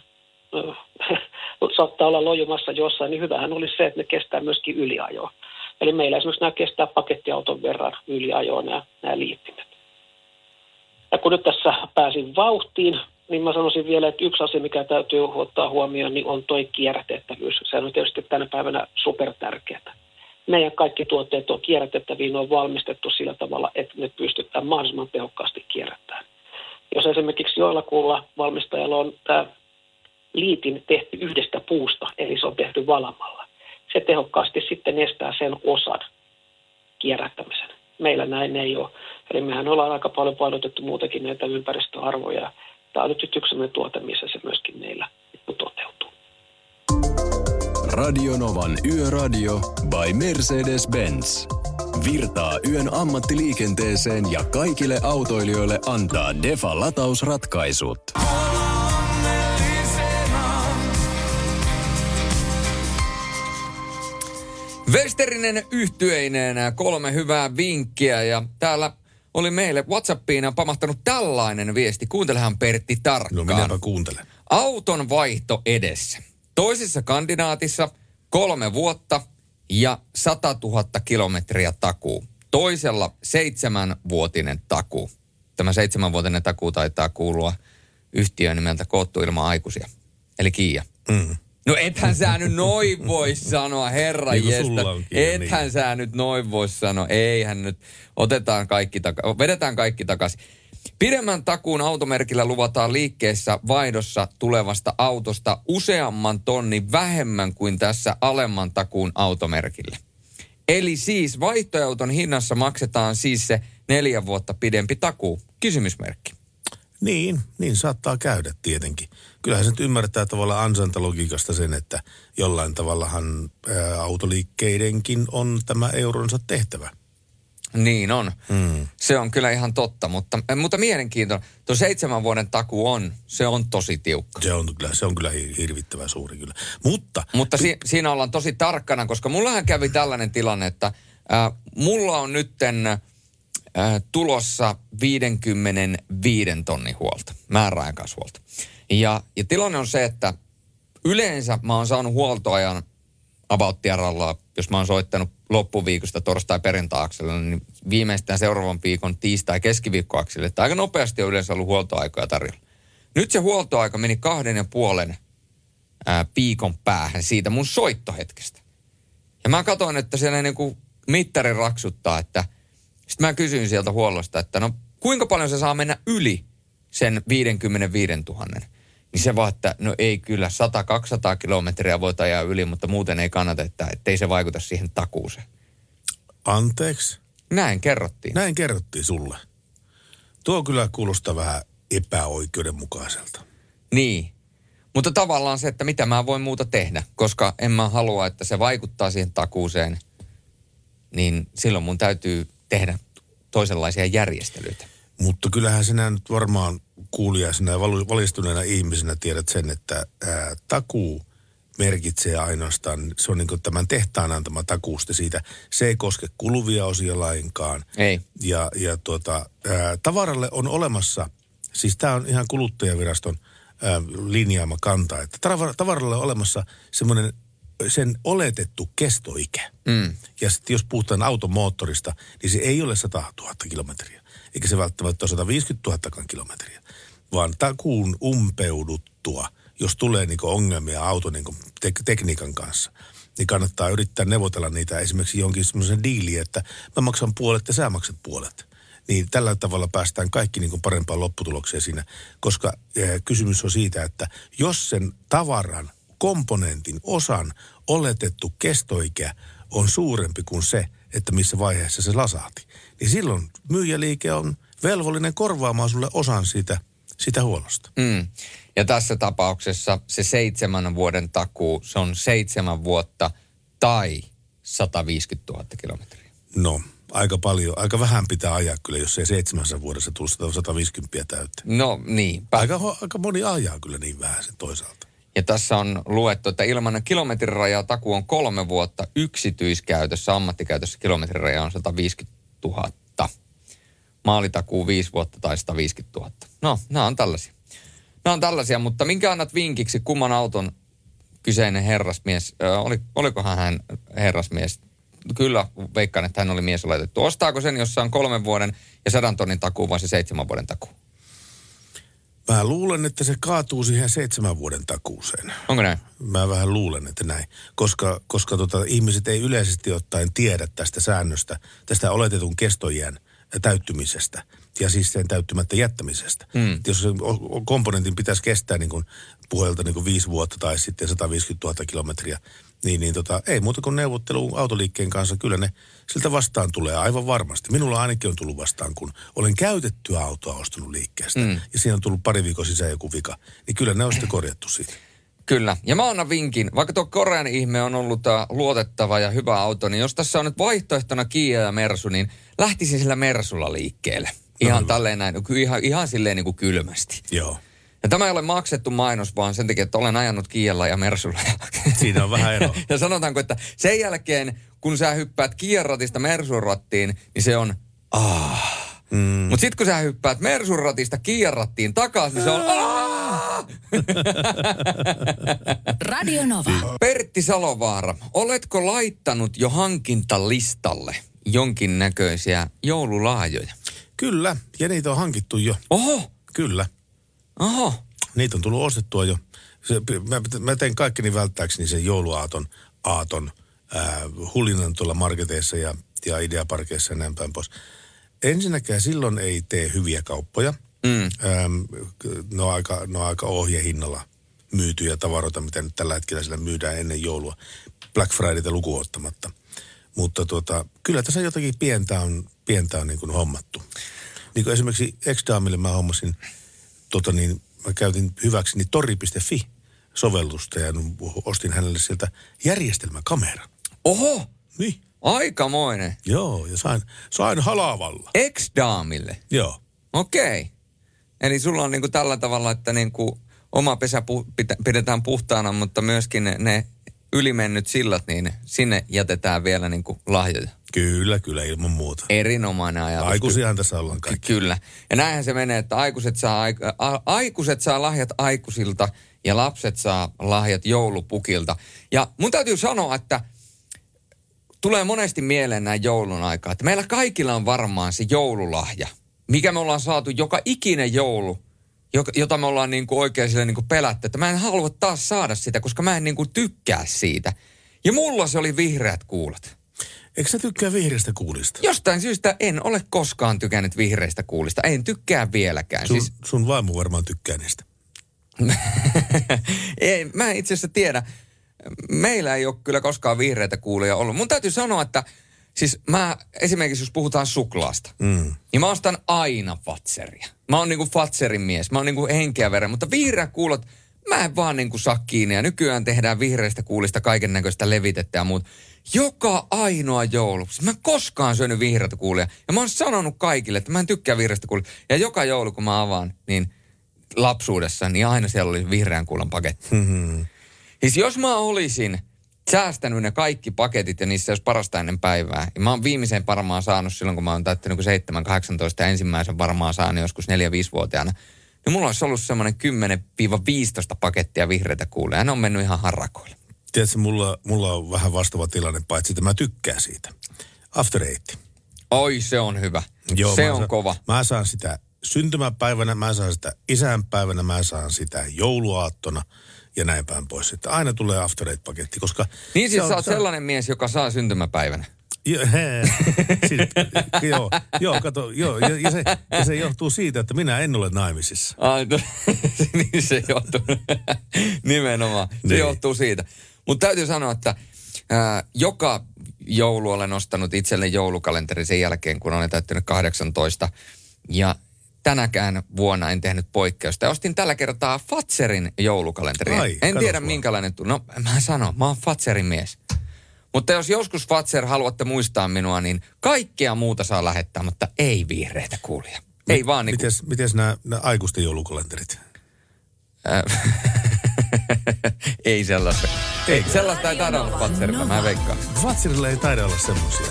[LAUGHS] saattaa olla lojumassa jossain, niin hyvähän olisi se, että ne kestää myöskin yliajoa. Eli meillä esimerkiksi nämä kestää pakettiauton verran yliajoa nämä, nämä liittimet. Ja kun nyt tässä pääsin vauhtiin, niin mä sanoisin vielä, että yksi asia, mikä täytyy ottaa huomioon, niin on toi kierrätettävyys. Se on tietysti tänä päivänä supertärkeää. Meidän kaikki tuotteet on kierrätettäviä, ne on valmistettu sillä tavalla, että ne pystytään mahdollisimman tehokkaasti kierrättämään. Jos esimerkiksi joillakulla valmistajalla on tämä liitin tehty yhdestä puusta, eli se on tehty valamalla. Se tehokkaasti sitten estää sen osan kierrättämisen. Meillä näin ei ole. Eli mehän ollaan aika paljon painotettu muutakin näitä ympäristöarvoja. Tämä on nyt yksi tuote, missä se myöskin meillä toteutuu. Radionovan Yöradio by Mercedes-Benz. Virtaa yön ammattiliikenteeseen ja kaikille autoilijoille antaa Defa Westerinen yhtyeineen kolme hyvää vinkkiä ja täällä oli meille Whatsappiin pamahtanut tällainen viesti. Kuuntelehan Pertti tarkkaan. No minäpä kuuntelen. Auton vaihto edessä. Toisessa kandidaatissa kolme vuotta ja 100 000 kilometriä takuu. Toisella seitsemänvuotinen takuu. Tämä seitsemänvuotinen takuu taitaa kuulua yhtiön nimeltä Koottu ilman aikuisia. Eli Kiia. Mm. No ethän sä nyt noin voi sanoa, herra Niin jestä. onkin, Ethän niin. sä nyt noin voi sanoa. Eihän nyt. Otetaan kaikki taka- vedetään kaikki takaisin. Pidemmän takuun automerkillä luvataan liikkeessä vaihdossa tulevasta autosta useamman tonnin vähemmän kuin tässä alemman takuun automerkillä. Eli siis vaihtoauton hinnassa maksetaan siis se neljä vuotta pidempi takuu. Kysymysmerkki. Niin, niin saattaa käydä tietenkin. Kyllähän se nyt ymmärtää tavallaan ansantalogiikasta sen, että jollain tavallahan ää, autoliikkeidenkin on tämä euronsa tehtävä. Niin on. Mm. Se on kyllä ihan totta, mutta, mutta mielenkiintoinen. Tuo seitsemän vuoden taku on, se on tosi tiukka. Se on kyllä, se on kyllä hir- hirvittävän suuri kyllä. Mutta, Mutta si- siinä ollaan tosi tarkkana, koska mullahan kävi tällainen tilanne, että äh, mulla on nytten äh, tulossa 55 tonnin huolta, määräaikaishuolta. Ja, ja tilanne on se, että yleensä mä oon saanut huoltoajan about tieralla, jos mä oon soittanut loppuviikosta torstai perjantai niin viimeistään seuraavan viikon tiistai keskiviikkoakselle, että aika nopeasti on yleensä ollut huoltoaikoja tarjolla. Nyt se huoltoaika meni kahden ja puolen ää, viikon päähän siitä mun soittohetkestä. Ja mä katsoin, että siellä niinku mittari raksuttaa, että sitten mä kysyin sieltä huollosta, että no kuinka paljon se saa mennä yli sen 55 000. Niin se vaan, että no ei kyllä, 100-200 kilometriä voit ajaa yli, mutta muuten ei kannata, että ei se vaikuta siihen takuuseen. anteeksi, Näin kerrottiin. näin kerrottiin sulle. Tuo kyllä kuulostaa vähän epäoikeudenmukaiselta. Niin. Mutta tavallaan se, että mitä mä voin muuta tehdä, koska en mä halua, että se vaikuttaa siihen takuuseen, niin silloin mun täytyy tehdä toisenlaisia järjestelyitä. Mutta kyllähän sinä nyt varmaan kuulijaisena ja valistuneena ihmisenä tiedät sen, että ää, takuu merkitsee ainoastaan, se on niin tämän tehtaan antama takuusta siitä. Se ei koske kuluvia osia lainkaan. Ei. Ja, ja tuota, ää, tavaralle on olemassa, siis tämä on ihan kuluttajaviraston ää, linjaama kanta, että tavara- tavaralle on olemassa semmoinen sen oletettu kestoikä. Mm. Ja sitten jos puhutaan automoottorista, niin se ei ole 100 000 kilometriä. Eikä se välttämättä ole 150 000 kilometriä. Vaan takuun umpeuduttua, jos tulee niinku ongelmia auton niinku tek- tekniikan kanssa, niin kannattaa yrittää neuvotella niitä esimerkiksi jonkin semmoisen diiliin, että mä maksan puolet ja sä maksat puolet. Niin tällä tavalla päästään kaikki niin parempaan lopputulokseen siinä, koska eh, kysymys on siitä, että jos sen tavaran, komponentin, osan oletettu kestoikä on suurempi kuin se, että missä vaiheessa se lasahti, niin silloin myyjäliike on velvollinen korvaamaan sulle osan siitä, sitä huollosta. Mm. Ja tässä tapauksessa se seitsemän vuoden takuu, se on seitsemän vuotta tai 150 000 kilometriä. No, aika paljon, aika vähän pitää ajaa kyllä, jos ei seitsemässä vuodessa tule 150 täyttä. No niin. Aika, aika moni ajaa kyllä niin vähän sen toisaalta. Ja tässä on luettu, että ilman kilometriraja taku on kolme vuotta yksityiskäytössä, ammattikäytössä kilometriraja on 150 000. Maalitakuu viisi vuotta tai 150 000. No, nämä on tällaisia. Nämä on tällaisia, mutta minkä annat vinkiksi, kumman auton kyseinen herrasmies, ö, oli, olikohan hän herrasmies? Kyllä, veikkaan, että hän oli mies oletettu. Ostaako sen, jossa on kolmen vuoden ja sadan tonnin takuu, vai se seitsemän vuoden takuu? Mä luulen, että se kaatuu siihen seitsemän vuoden takuuseen. Onko näin? Mä vähän luulen, että näin. Koska, koska tota, ihmiset ei yleisesti ottaen tiedä tästä säännöstä, tästä oletetun kestojien täyttymisestä ja siis sen täyttymättä jättämisestä. Mm. Jos se komponentin pitäisi kestää niin kuin puhelta niin kuin viisi vuotta tai sitten 150 000 kilometriä, niin, niin tota, ei muuta kuin neuvottelu autoliikkeen kanssa. Kyllä ne siltä vastaan tulee aivan varmasti. Minulla ainakin on tullut vastaan, kun olen käytettyä autoa ostanut liikkeestä. Mm. Ja siinä on tullut pari viikon sisään joku vika. Niin kyllä ne on sitten korjattu siitä. Kyllä. Ja mä annan vinkin, vaikka tuo Korean ihme on ollut äh, luotettava ja hyvä auto, niin jos tässä on nyt vaihtoehtona Kia ja Mersu, niin lähtisin sillä Mersulla liikkeelle. Ihan hyvä. tälleen näin, ky- ihan, ihan silleen niin kuin kylmästi. Joo. Ja tämä ei ole maksettu mainos, vaan sen takia, että olen ajanut Kialla ja Mersulla. Siinä on vähän ero. [LAUGHS] ja sanotaanko, että sen jälkeen, kun sä hyppäät Kian ratista Mersun rattiin, niin se on ah. Mm. Mutta sitten kun sä hyppäät Mersun ratista Kian rattiin takaisin, niin se on ah. [LAUGHS] Radio Nova. Pertti Salovaara, oletko laittanut jo hankintalistalle jonkinnäköisiä joululaajoja? Kyllä, ja niitä on hankittu jo. Oho! Kyllä. Oho! Niitä on tullut ostettua jo. Se, mä, mä teen kaikkeni välttääkseni sen jouluaaton aaton äh, hulinan tuolla marketeissa ja, ja ideaparkeissa ja näin päin pois. Ensinnäkään silloin ei tee hyviä kauppoja. Mm. Ähm, ne, on aika, ne on aika ohjehinnalla myytyjä tavaroita, mitä nyt tällä hetkellä sillä myydään ennen joulua. Black Fridayta lukuun ottamatta. Mutta tuota, kyllä tässä jotakin pientä on, pientä on niin kuin hommattu. Niin kuin esimerkiksi ex mä hommasin tota niin, mä käytin hyväkseni tori.fi-sovellusta ja ostin hänelle sieltä järjestelmäkameran. Oho! Niin. Aikamoinen. Joo, ja sain, sain halavalla. Ex-daamille. Joo. Okei. Okay. Eli sulla on niinku tällä tavalla, että niinku oma pesä pu- pitä- pidetään puhtaana, mutta myöskin ne, ne ylimennyt sillat, niin sinne jätetään vielä niinku lahjoja. Kyllä, kyllä, ilman muuta. Erinomainen ajatus. Aikuisiahan tässä ollaan kaikki. Kyllä. Ja näinhän se menee, että aikuiset saa, aik- a- aikuiset saa lahjat aikuisilta ja lapset saa lahjat joulupukilta. Ja mun täytyy sanoa, että tulee monesti mieleen näin joulun aikaa, että meillä kaikilla on varmaan se joululahja, mikä me ollaan saatu joka ikinen joulu, jota me ollaan niin kuin oikein sille niin kuin pelätty, että mä en halua taas saada sitä, koska mä en niin kuin tykkää siitä. Ja mulla se oli vihreät kuulat. Eikö sä tykkää vihreästä kuulista? Jostain syystä en ole koskaan tykännyt vihreistä kuulista. En tykkää vieläkään. Sun, Siis, sun vaimo varmaan tykkää niistä. [LAUGHS] ei, mä en itse asiassa tiedä. Meillä ei ole kyllä koskaan vihreitä kuulia ollut. Mun täytyy sanoa, että siis mä esimerkiksi jos puhutaan suklaasta, Mm. niin mä ostan aina Fatseria. Mä oon niinku Fatserin mies. Mä oon niinku henkeä veren, mutta vihreät kuulot, mä en vaan niinku saa kiinni. Ja nykyään tehdään vihreistä kuulista kaiken näköistä levitettä ja muut. Joka ainoa joulu. Mä en koskaan syönyt vihreitä kuulia. Ja mä oon sanonut kaikille, että mä en tykkää vihreistä kuulia. Ja joka joulu, kun mä avaan, niin lapsuudessa, niin aina siellä oli vihreän kuulan paketti. Mm-hmm. Siis jos mä olisin säästänyt ne kaikki paketit ja niissä olisi parasta ennen päivää. Ja mä oon viimeisen varmaan saanut silloin, kun mä oon täyttänyt 7, 18 ja ensimmäisen varmaan saanut joskus 4-5-vuotiaana. Niin mulla olisi ollut semmoinen 10-15 pakettia vihreitä kuulia ja ne on mennyt ihan harrakoille. Tiedätkö, mulla, mulla on vähän vastaava tilanne, paitsi että mä tykkään siitä. After Eight. Oi, se on hyvä. se mä on saan, kova. Mä saan sitä syntymäpäivänä, mä saan sitä isänpäivänä, mä saan sitä jouluaattona ja näin päin pois. Että aina tulee After Eight-paketti, koska... Niin se siis on- sä oot se on- sellainen mies, joka saa syntymäpäivänä. Jo, hee. siis, [LAUGHS] joo, joo, kato, joo, ja, ja, se, ja se johtuu siitä, että minä en ole naimisissa. Ai, to- [LAUGHS] niin se johtuu. [LAUGHS] Nimenomaan. Se Niin. johtuu siitä. Mutta täytyy sanoa, että ää, joka joulu olen ostanut itselle joulukalenteri sen jälkeen, kun olen täyttänyt 18. Ja tänäkään vuonna en tehnyt poikkeusta. Ja ostin tällä kertaa Fatserin joulukalenteri. Ai, en tiedä vaan. minkälainen tu- No mä sanon, mä oon Fatserin mies. Mutta jos joskus Fatser haluatte muistaa minua, niin kaikkea muuta saa lähettää, mutta ei vihreitä kuulia. Ei vaan niinku... Mites, mites nämä, nämä aikuisten joulukalenterit? [LAUGHS] Ei sellaista. Ei, sellaista ei taida olla Fatserilla, mä veikkaan. Fatserilla ei taida olla semmoisia.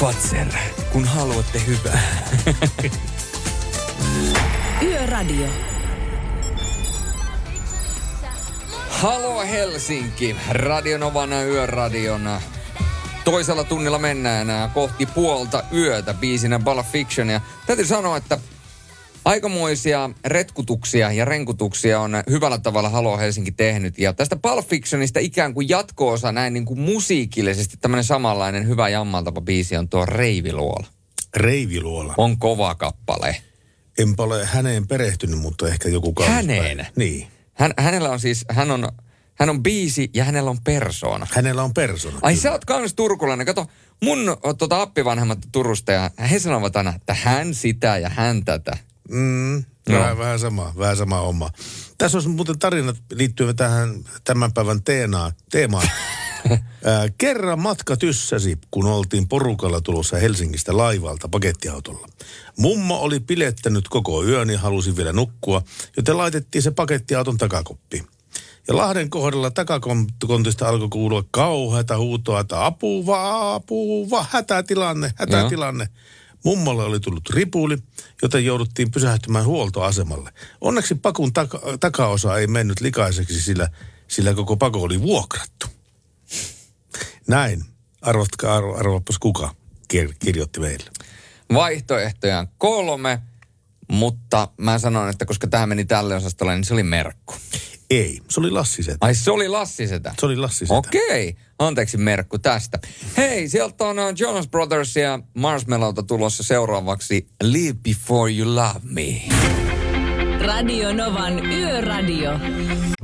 Fatser, kun haluatte hyvää. [LAUGHS] Yöradio. Halo Helsinki, Radionovana yöradiona. Toisella tunnilla mennään kohti puolta yötä biisinä Balla Fiction. Ja täytyy sanoa, että aikamoisia retkutuksia ja renkutuksia on hyvällä tavalla Halo Helsinki tehnyt. Ja tästä Pulp Fictionista ikään kuin jatko-osa näin niin kuin musiikillisesti tämmöinen samanlainen hyvä jammaltapa biisi on tuo Reiviluola. Reiviluola. On kova kappale. Enpä ole häneen perehtynyt, mutta ehkä joku kaunis Häneen? päivä. Niin. Hän, hänellä on siis, hän on, hän on biisi ja hänellä on persoona. Hänellä on persona. Ai sä oot kaunis turkulainen. Kato, mun tota, appivanhemmat Turusta ja he sanovat aina, että hän sitä ja hän tätä. Mm, Joo. vähän, vähän sama, vähän sama homma. Tässä olisi muuten tarinat liittyen tähän tämän päivän teenaan, teemaan. [LAUGHS] Kerran matka tyssäsi, kun oltiin porukalla tulossa Helsingistä laivalta pakettiautolla. Mummo oli pilettänyt koko yön ja halusi vielä nukkua, joten laitettiin se pakettiauton takakoppiin. Ja Lahden kohdalla takakontista alkoi kuulua kauheata huutoa, että apuva, apuva, hätätilanne, hätätilanne. Mummolle oli tullut ripuli, joten jouduttiin pysähtymään huoltoasemalle. Onneksi pakun taka, takaosa ei mennyt likaiseksi, sillä, sillä koko pako oli vuokrattu. Näin. Arvatkaa, arvo, arvopas kuka kir, kirjoitti meille. Vaihtoehtoja on kolme, mutta mä sanon, että koska tämä meni tälle osastolle, niin se oli Merkku. Ei, se oli Lassi Setä. Ai se oli Lassi Setä. Se oli Lassi Setä. Okei, anteeksi Merkku tästä. Hei, sieltä on uh, Jonas Brothers ja Marshmallowta tulossa seuraavaksi Live Before You Love Me. Radio Novan Yöradio.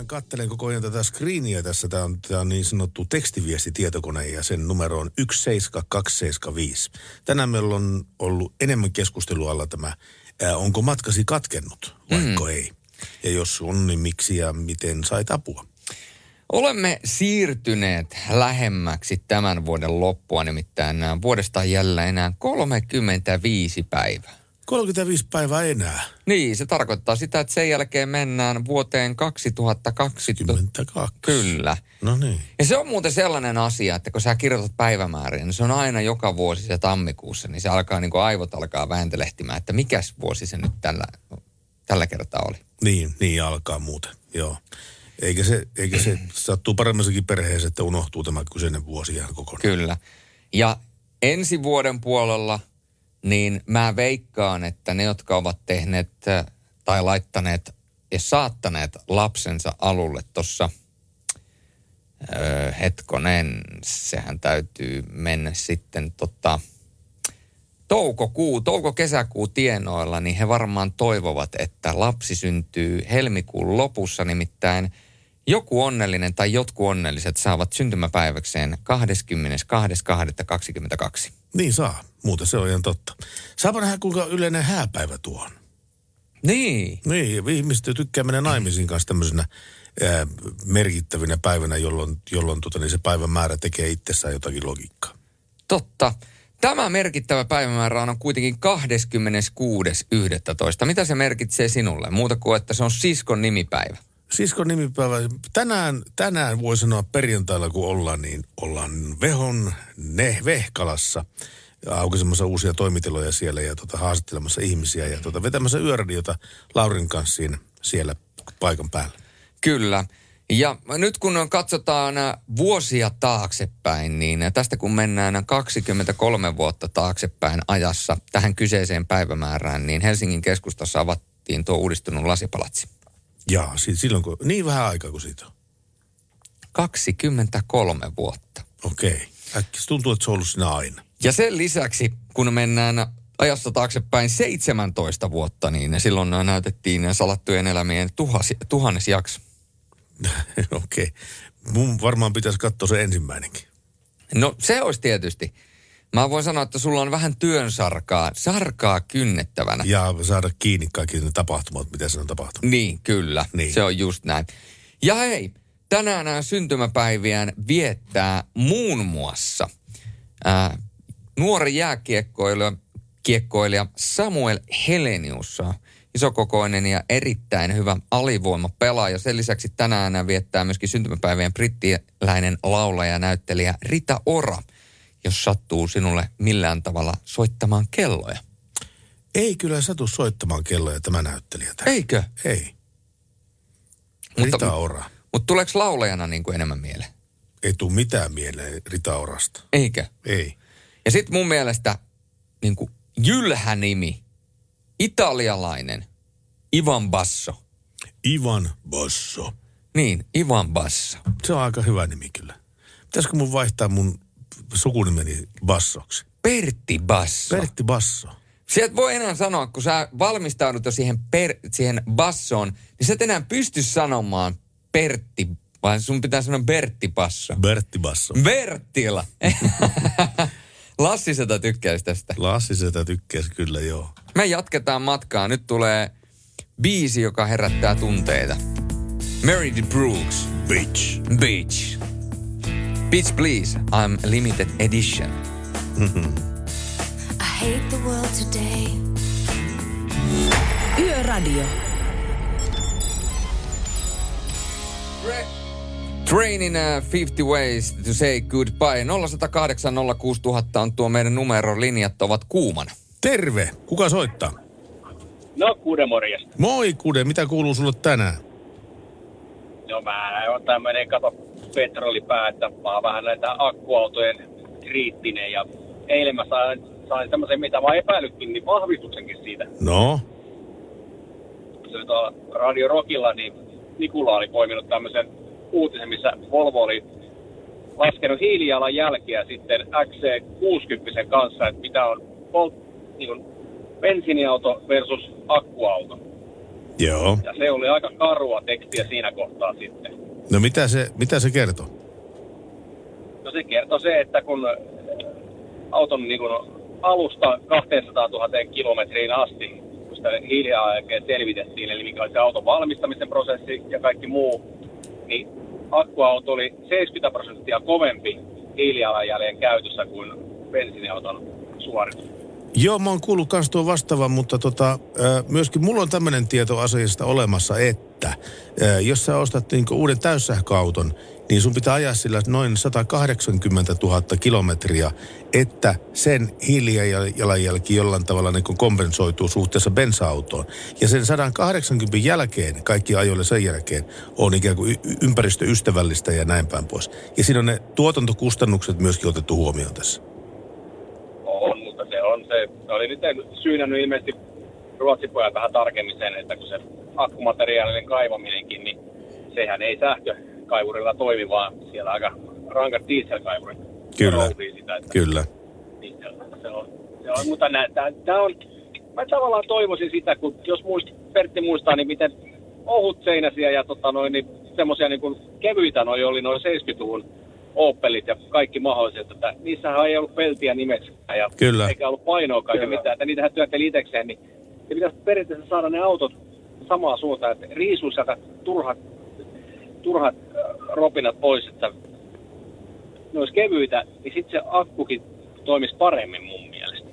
Minähän kattelen koko ajan tätä screeniä tässä. Tämä on, tämä on niin sanottu tekstiviestitietokone ja sen numero on 17275. Tänään meillä on ollut enemmän keskustelua alla tämä, ää, onko matkasi katkennut vaikka mm. ei. Ja jos on, niin miksi ja miten sait apua? Olemme siirtyneet lähemmäksi tämän vuoden loppua, nimittäin vuodesta jälleen enää 35 päivää. 35 päivää enää. Niin, se tarkoittaa sitä, että sen jälkeen mennään vuoteen 2020. Kyllä. No niin. Ja se on muuten sellainen asia, että kun sä kirjoitat päivämääriä, niin se on aina joka vuosi se tammikuussa, niin se alkaa niin kuin aivot alkaa vääntelehtimään, että mikäs vuosi se nyt tällä, tällä kertaa oli. Niin, niin alkaa muuten, joo. Eikä se, eikä se sattuu paremmassakin perheessä, että unohtuu tämä kyseinen vuosi ihan kokonaan. Kyllä. Ja ensi vuoden puolella, niin mä veikkaan, että ne, jotka ovat tehneet äh, tai laittaneet ja saattaneet lapsensa alulle tuossa, öö, hetkonen, sehän täytyy mennä sitten tota, toukokuu, touko-kesäkuu tienoilla, niin he varmaan toivovat, että lapsi syntyy helmikuun lopussa, nimittäin joku onnellinen tai jotkut onnelliset saavat syntymäpäiväkseen 22.2.22. Niin saa, muuten se on ihan totta. Saapa nähdä, kuinka yleinen hääpäivä tuo on. Niin. Niin, ihmiset tykkää mennä naimisiin kanssa tämmöisenä ää, merkittävinä päivänä, jolloin, jolloin tota, niin se päivän määrä tekee itsessään jotakin logiikkaa. Totta. Tämä merkittävä päivämäärä on kuitenkin 26.11. Mitä se merkitsee sinulle? Muuta kuin, että se on siskon nimipäivä. Siskon nimipäivä. Tänään, tänään voi sanoa perjantaina, kun ollaan, niin ollaan Vehon ne, Vehkalassa aukisemassa uusia toimitiloja siellä ja tota, haastattelemassa ihmisiä ja tota, vetämässä yöradiota Laurin kanssa siinä, siellä paikan päällä. Kyllä. Ja nyt kun katsotaan vuosia taaksepäin, niin tästä kun mennään 23 vuotta taaksepäin ajassa tähän kyseiseen päivämäärään, niin Helsingin keskustassa avattiin tuo uudistunut lasipalatsi. Jaa, si- silloin kun, niin vähän aikaa kuin siitä on. 23 vuotta. Okei. Äkkiä se tuntuu, että se on ollut siinä aina. Ja sen lisäksi, kun mennään ajassa taaksepäin 17 vuotta, niin silloin näytettiin salattujen elämien tuhas, tuhannes jakso. [LAUGHS] Okei. Mun varmaan pitäisi katsoa se ensimmäinenkin. No se olisi tietysti. Mä voin sanoa, että sulla on vähän työn sarkaa, sarkaa kynnettävänä. Ja saada kiinni kaikki ne tapahtumat, mitä se on tapahtunut. Niin, kyllä. Niin. Se on just näin. Ja hei, tänään nämä syntymäpäiviään viettää muun muassa ää, nuori jääkiekkoilija kiekkoilija Samuel Helenius, isokokoinen ja erittäin hyvä alivoimapelaaja. Sen lisäksi tänään viettää myöskin syntymäpäivien brittiläinen laulaja ja näyttelijä Rita Ora, jos sattuu sinulle millään tavalla soittamaan kelloja. Ei kyllä satu soittamaan kelloja tämä näyttelijä. Täällä. Eikö? Ei. Rita Ora. Mutta tuleeko laulajana niin kuin enemmän mieleen? Ei tule mitään mieleen Rita Orasta. Eikö? Ei. Ja sitten mun mielestä niin kuin jylhä nimi, italialainen, Ivan Basso. Ivan Basso. Niin, Ivan Basso. Se on aika hyvä nimi kyllä. Pitäisikö mun vaihtaa mun sukunimeni Bassoksi? Pertti Basso. Pertti Basso. Sieltä voi enää sanoa, kun sä valmistaudut jo siihen, per, siihen bassoon, niin sä et enää pysty sanomaan Pertti, vaan sun pitää sanoa Bertti Basso. Bertti Basso. Berttila. [LAUGHS] Lassi sitä tykkäisi tästä. Lassi sitä tykkäisi kyllä, joo. Me jatketaan matkaa. Nyt tulee biisi, joka herättää tunteita. Mary D. Brooks. Beach. Beach. Beach Please, I'm limited edition. I hate the world today. Yöradio. Trainin uh, 50 Ways to Say Goodbye. 0108 06000 on tuo meidän numero. Linjat ovat kuumana. Terve. Kuka soittaa? No, kuuden morjesta. Moi Kude, mitä kuuluu sulle tänään? No mä oon tämmönen, kato, petrolipää, että mä oon vähän näitä akkuautojen kriittinen ja eilen mä sain, sain semmoisen, mitä mä epäilytkin, niin vahvistuksenkin siitä. No, Se oli tuolla Radio Rockilla, niin Nikula oli poiminut tämmöisen uutisen, missä Volvo oli laskenut hiilijalanjälkeä sitten XC60 kanssa, että mitä on polt, niin kuin bensiiniauto versus akkuauto. joo. Ja se oli aika karua tekstiä siinä kohtaa sitten. No mitä se, mitä se kertoo? No se kertoo se, että kun auton niin kun alusta 200 000 kilometriin asti, kun sitä hiilijalanjälkeen selvitettiin, eli mikä oli se auton valmistamisen prosessi ja kaikki muu, niin akkuauto oli 70 prosenttia kovempi hiilijalanjäljen käytössä kuin bensiiniauton suoritus. Joo, mä oon kuullut kans tuon vastaavan, mutta tota, myöskin mulla on tämmöinen tieto asiasta olemassa, että ö, jos sä ostat niinku uuden täyssähköauton, niin sun pitää ajaa sillä noin 180 000 kilometriä, että sen hiilijalanjälki jollain tavalla niin kompensoituu suhteessa bensa-autoon. Ja sen 180 jälkeen, kaikki ajoille sen jälkeen, on ikään kuin ympäristöystävällistä ja näin päin pois. Ja siinä on ne tuotantokustannukset myöskin otettu huomioon tässä. On, mutta se on se, se oli nyt syynännyt ilmeisesti Ruotsin pojat vähän tarkemmin sen, että kun se akkumateriaalinen kaivaminenkin, niin sehän ei sähkökaivurilla toimi, vaan siellä aika rankat dieselkaivurit Kyllä, sitä, että kyllä. niin se, on, se on, mutta tämä on, mä tavallaan toivoisin sitä, kun jos muist, Pertti muistaa, niin miten ohut seinäsiä ja tota noin, niin semmoisia niin kuin kevyitä noi oli noin 70-luvun Opelit ja kaikki mahdolliset, että niissähän ei ollut peltiä nimeksikään ja Kyllä. eikä ollut painoakaan ja mitään, että niitähän työtteli itsekseen, niin se pitäisi periaatteessa saada ne autot samaa suuntaan, että riisuu sieltä turhat, turhat äh, ropinat pois, että ne olisi kevyitä, niin sitten se akkukin toimisi paremmin mun mielestä.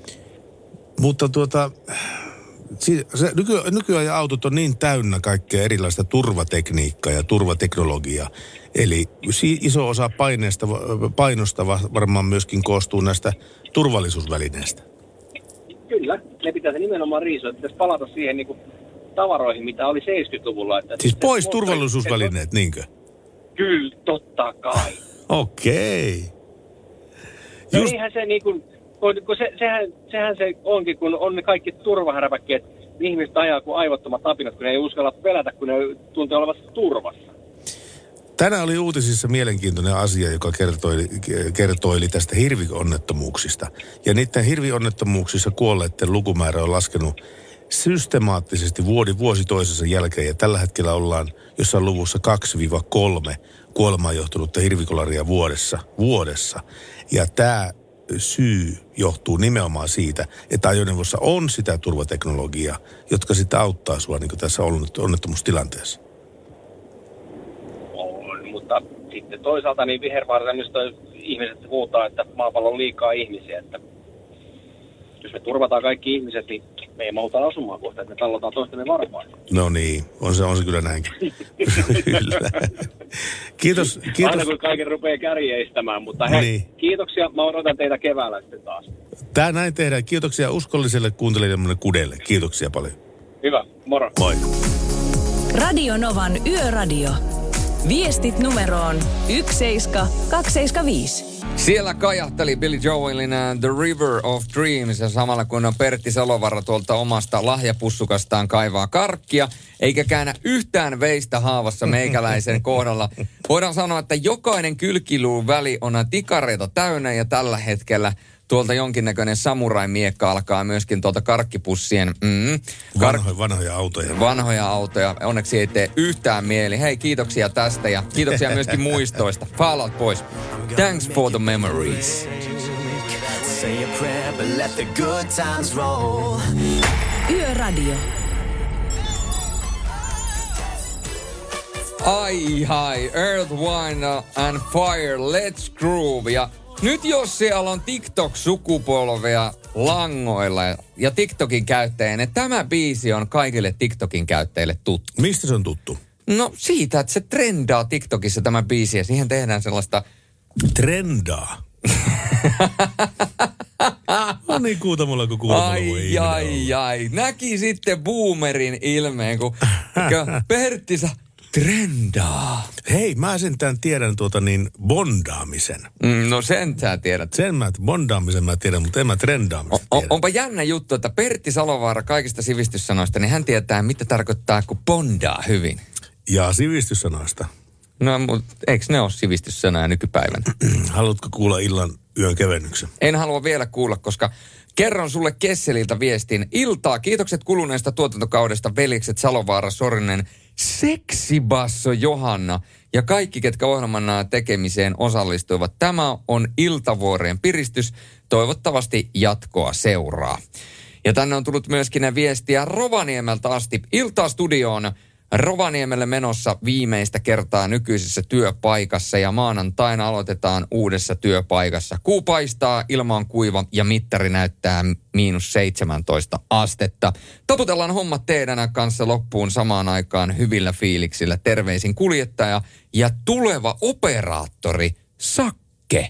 Mutta tuota, se, nyky, nykyajan autot on niin täynnä kaikkea erilaista turvatekniikkaa ja turvateknologiaa. Eli iso osa paineesta, painosta va- varmaan myöskin koostuu näistä turvallisuusvälineistä. Ne pitäisi nimenomaan riisua, että pitäisi palata siihen niin kuin tavaroihin, mitä oli 70-luvulla. Että Siis pois turvallisuusvälineet, niinkö? Kyllä, totta kai. [LAUGHS] Okei. No eihän se niin kuin, kun, se, sehän, sehän se onkin, kun on ne kaikki turvahärpäkkeet, niin ihmiset ajaa kuin aivottomat apinat, kun ne ei uskalla pelätä, kun ne tuntee olevansa turvassa. Tänään oli uutisissa mielenkiintoinen asia, joka kertoi, kertoili tästä hirvionnettomuuksista. Ja niiden hirvionnettomuuksissa kuolleiden lukumäärä on laskenut systemaattisesti vuodi, vuosi toisensa jälkeen. Ja tällä hetkellä ollaan jossain luvussa 2-3 kuolemaan johtunutta hirvikolaria vuodessa. vuodessa. Ja tämä syy johtuu nimenomaan siitä, että ajoneuvossa on sitä turvateknologiaa, jotka sitten auttaa sua niin tässä onnettomuustilanteessa. Mutta sitten toisaalta niin vihervaarallista ihmiset huutaa, että maapallo on liikaa ihmisiä, että jos me turvataan kaikki ihmiset, niin me ei malta asumaan kohta, että me tallotaan toistemme varmaan. No niin, on se, on se kyllä näinkin. kyllä. Kiitos, kiitos. Aina kun kaiken rupeaa kärjeistämään, mutta hei, Niin. kiitoksia. Mä odotan teitä keväällä sitten taas. Tää näin tehdään. Kiitoksia uskolliselle kuuntelijalle Kudelle. Kiitoksia paljon. Hyvä, moro. Moi. Radio Novan Yöradio. Viestit numeroon 17275. Siellä kajahteli Billy Joelin uh, The River of Dreams ja samalla kun Pertti Salovaara tuolta omasta lahjapussukastaan kaivaa karkkia, eikä käännä yhtään veistä haavassa meikäläisen kohdalla. Voidaan sanoa, että jokainen kylkiluun väli on tikareita täynnä ja tällä hetkellä tuolta jonkinnäköinen samurai-miekka alkaa myöskin tuolta karkkipussien mm, Vanhoja, vanhoja autoja. vanhoja autoja. Onneksi ei tee yhtään mieli. Hei, kiitoksia tästä ja kiitoksia myöskin [LAUGHS] muistoista. Fallout pois. Thanks for the memories. Say a prayer, but let the good times roll. Yöradio. Ai hai, Earth, Wine and Fire, Let's Groove. Ja nyt jos siellä on TikTok-sukupolvea langoilla ja TikTokin käyttäjien, että tämä biisi on kaikille TikTokin käyttäjille tuttu. Mistä se on tuttu? No siitä, että se trendaa TikTokissa tämä biisi ja siihen tehdään sellaista... Trendaa? [LAUGHS] no niin, kuutamolla kuin kuutamolla voi Ai, ai, ai. Näki sitten boomerin ilmeen, kun [LAUGHS] Pertti sa trendaa. Hei, mä sentään tiedän tuota niin bondaamisen. Mm, no sen sä tiedät. Sen mä, bondaamisen mä tiedän, mutta en mä trendaamisen O, onpa jännä juttu, että Pertti Salovaara kaikista sivistyssanoista, niin hän tietää, mitä tarkoittaa, kun bondaa hyvin. Ja sivistyssanoista. No, mutta eikö ne ole sivistyssanoja nykypäivänä? [CLEARS THROAT] Haluatko kuulla illan yön kevennyksen? En halua vielä kuulla, koska kerron sulle Kesseliltä viestin. Iltaa, kiitokset kuluneesta tuotantokaudesta, velikset Salovaara, Sorinen, Seksibasso Johanna ja kaikki, ketkä ohjelman tekemiseen osallistuivat. Tämä on Iltavuoreen piristys. Toivottavasti jatkoa seuraa. Ja tänne on tullut myöskin viestiä Rovaniemeltä asti. Iltaa studioon Rovaniemelle menossa viimeistä kertaa nykyisessä työpaikassa ja maanantaina aloitetaan uudessa työpaikassa. Kuu paistaa, ilma on kuiva ja mittari näyttää miinus 17 astetta. Taputellaan hommat teidän kanssa loppuun samaan aikaan hyvillä fiiliksillä. Terveisin kuljettaja ja tuleva operaattori Sakke.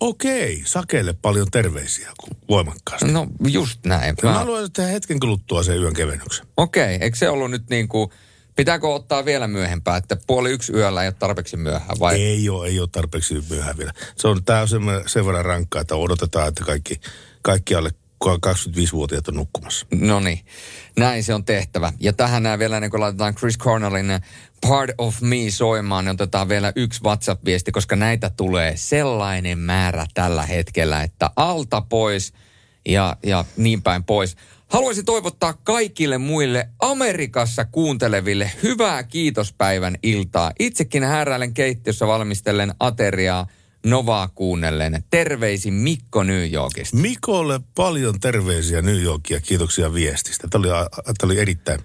Okei, Sakelle paljon terveisiä voimakkaasti. No just näin. Mä, mä haluan tehdä hetken kuluttua sen yön kevennyksen. Okei, eikö se ollut nyt niin kuin Pitääkö ottaa vielä myöhempää, että puoli yksi yöllä ei ole tarpeeksi myöhään vai? Ei ole, ei ole tarpeeksi myöhään vielä. Se on tää on sen, sen verran rankkaa, että odotetaan, että kaikki, kaikki alle 25-vuotiaat on nukkumassa. No niin, näin se on tehtävä. Ja tähän nämä vielä, niin kun laitetaan Chris Cornellin Part of Me soimaan, niin otetaan vielä yksi WhatsApp-viesti, koska näitä tulee sellainen määrä tällä hetkellä, että alta pois ja, ja niin päin pois. Haluaisin toivottaa kaikille muille Amerikassa kuunteleville hyvää kiitospäivän iltaa. Itsekin hääräilen keittiössä valmistellen ateriaa Novaa kuunnellen. Terveisin Mikko New Yorkista. Mikolle paljon terveisiä New Yorkia. Kiitoksia viestistä. Tämä oli, tämä oli erittäin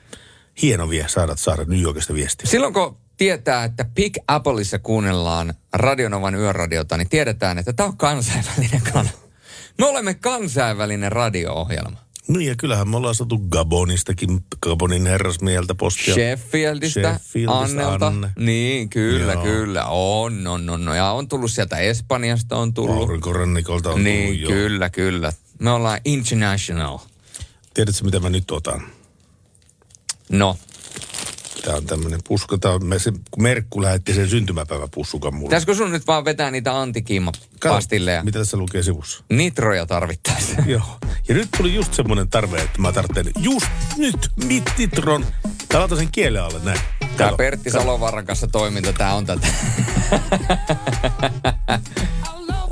hieno vie saada, saada New Yorkista viestiä. Silloin kun tietää, että Big Appleissa kuunnellaan Radionovan yöradiota, niin tiedetään, että tämä on kansainvälinen kanava. Me olemme kansainvälinen radio-ohjelma. Niin ja kyllähän me ollaan saatu Gabonistakin, Gabonin herrasmieltä postia. Sheffieldistä, Sheffieldista Annelta. Anne. Niin, kyllä, Joo. kyllä. On, on, on, on. Ja on tullut sieltä Espanjasta, on tullut. Aurinkorannikolta on niin, tullut, Niin, kyllä, kyllä. Me ollaan international. Tiedätkö, mitä mä nyt otan? No. Tämä on tämmöinen puska. Tämä on, se, kun Merkku lähetti sen syntymäpäiväpussukan mulle. Pitäisikö sun nyt vaan vetää niitä antikiima-pastilleja? Mitä tässä lukee sivussa? Nitroja tarvittaisiin. Joo. Ja nyt tuli just semmoinen tarve, että mä tarvitsen just nyt mit nitron. Tää laitan sen kielen alle näin. Tää Pertti Salovaaran kanssa toiminta, tää on tätä. [LAUGHS]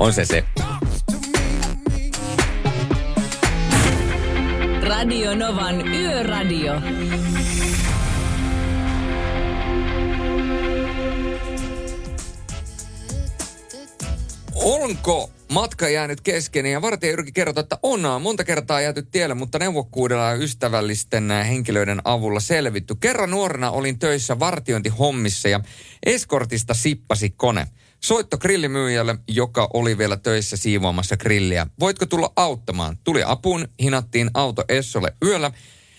on se se. Radio Novan Yöradio. Onko matka jäänyt kesken ja vartija Jyrki kertoo, että on monta kertaa jääty tielle, mutta neuvokkuudella ja ystävällisten henkilöiden avulla selvitty. Kerran nuorena olin töissä vartiointihommissa ja eskortista sippasi kone. Soitto grillimyyjälle, joka oli vielä töissä siivoamassa grilliä. Voitko tulla auttamaan? Tuli apuun, hinattiin auto Essolle yöllä,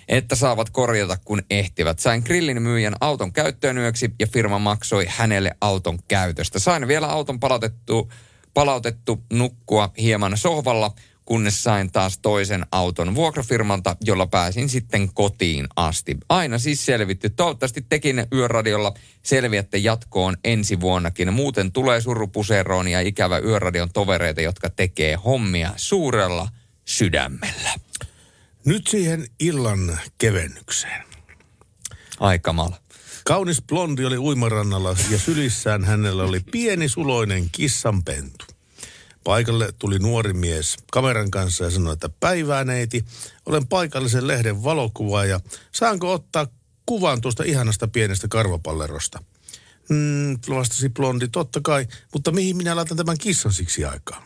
että saavat korjata kun ehtivät. Sain grillin myyjän auton käyttöön yöksi ja firma maksoi hänelle auton käytöstä. Sain vielä auton palautettu palautettu nukkua hieman sohvalla, kunnes sain taas toisen auton vuokrafirmalta, jolla pääsin sitten kotiin asti. Aina siis selvitty. Toivottavasti tekin yöradiolla selviätte jatkoon ensi vuonnakin. Muuten tulee surupuseroon ja ikävä yöradion tovereita, jotka tekee hommia suurella sydämellä. Nyt siihen illan kevennykseen. Aikamalla. Kaunis blondi oli uimarannalla ja sylissään hänellä oli pieni suloinen kissanpentu. Paikalle tuli nuori mies kameran kanssa ja sanoi, että päivää neiti, olen paikallisen lehden valokuvaaja. Saanko ottaa kuvan tuosta ihanasta pienestä karvapallerosta? Mm, vastasi blondi, totta kai, mutta mihin minä laitan tämän kissan siksi aikaa?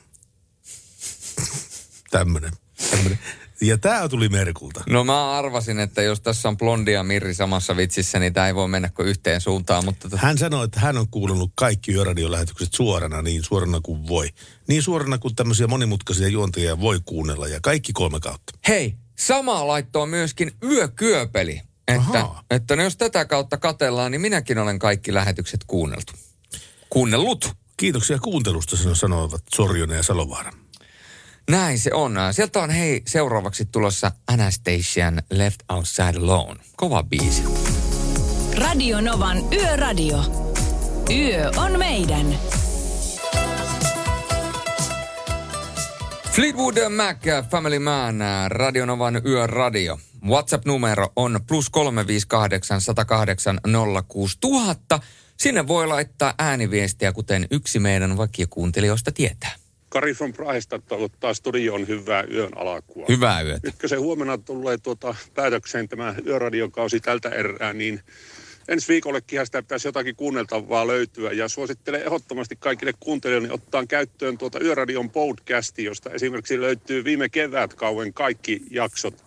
[LAUGHS] Tämmönen, tämmönen. Ja tämä tuli Merkulta. No mä arvasin, että jos tässä on blondia Mirri samassa vitsissä, niin tämä ei voi mennä kuin yhteen suuntaan. Mutta tota- Hän sanoi, että hän on kuulunut kaikki yöradiolähetykset suorana, niin suorana kuin voi. Niin suorana kuin tämmöisiä monimutkaisia juontajia voi kuunnella ja kaikki kolme kautta. Hei, sama laittoa myöskin yökyöpeli. Että, että no jos tätä kautta katellaan, niin minäkin olen kaikki lähetykset kuunneltu. Kuunnellut. Kiitoksia kuuntelusta, sanoivat Sorjonen ja Salovaara. Näin se on. Sieltä on hei seuraavaksi tulossa Anastasian Left Outside Alone. Kova biisi. Radio Novan Yöradio. Yö on meidän. Fleetwood Mac, Family Man, Radionovan Yöradio. WhatsApp-numero on plus 358 108 06000. Sinne voi laittaa ääniviestiä, kuten yksi meidän vakiokuuntelijoista tietää. Kari from Prahesta toivottaa studioon hyvää yön alkua. Hyvää yötä. Nyt kun se huomenna tulee tuota päätökseen tämä yöradiokausi tältä erää, niin ensi viikollekin sitä pitäisi jotakin kuunneltavaa löytyä. Ja suosittelen ehdottomasti kaikille kuuntelijoille ottaa käyttöön tuota Yöradion podcasti, josta esimerkiksi löytyy viime kevätkauden kaikki jaksot.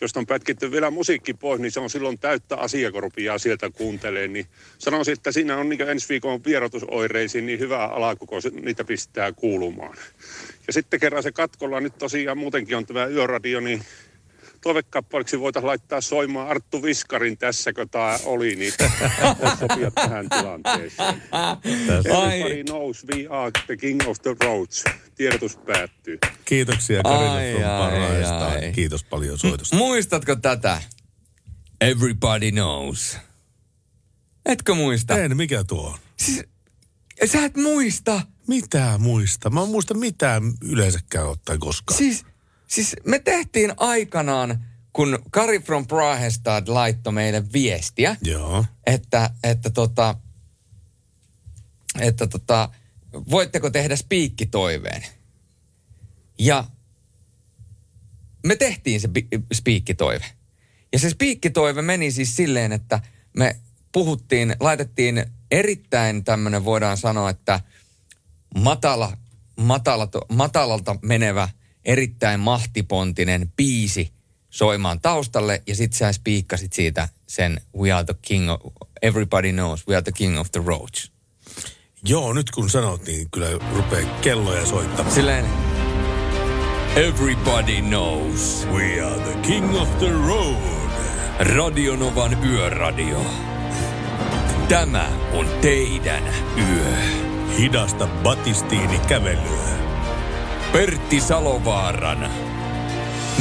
Josta on pätkitty vielä musiikki pois, niin se on silloin täyttä asiakorpia sieltä kuuntelee. Niin sanoisin, että siinä on niin ensi viikon vierotusoireisiin niin hyvä alku, kun niitä pistää kuulumaan. Ja sitten kerran se katkolla nyt tosiaan muutenkin on tämä yöradio, niin toivekappaleeksi voitaisiin laittaa soimaan Arttu Viskarin Tässäkö tämä oli, niin sopia tähän tilanteeseen. Everybody knows we are the king of the roads. Tiedotus päättyy. Kiitoksia ai. Kiitos paljon soitosta. Muistatko tätä? Everybody knows. Etkö muista? En, mikä tuo on? Siis, sä et muista. Mitä muista? Mä en muista mitään yleensäkään ottaen koskaan. Siis, siis me tehtiin aikanaan, kun Kari from Prahestad laittoi meille viestiä, Joo. että, että tota, että tota, voitteko tehdä spiikkitoiveen? Ja me tehtiin se pi- spiikkitoive. Ja se spiikkitoive meni siis silleen, että me puhuttiin, laitettiin erittäin tämmöinen, voidaan sanoa, että matala, matala, matalalta menevä, erittäin mahtipontinen biisi soimaan taustalle. Ja sit sä spiikkasit siitä sen We are the king of, everybody knows, we are the king of the roads. Joo, nyt kun sanot, niin kyllä rupeaa kelloja soittamaan. Silleen, everybody knows. We are the king of the road. Radionovan yöradio. Tämä on teidän yö. Hidasta Batistiini kävelyä. Pertti Salovaaran.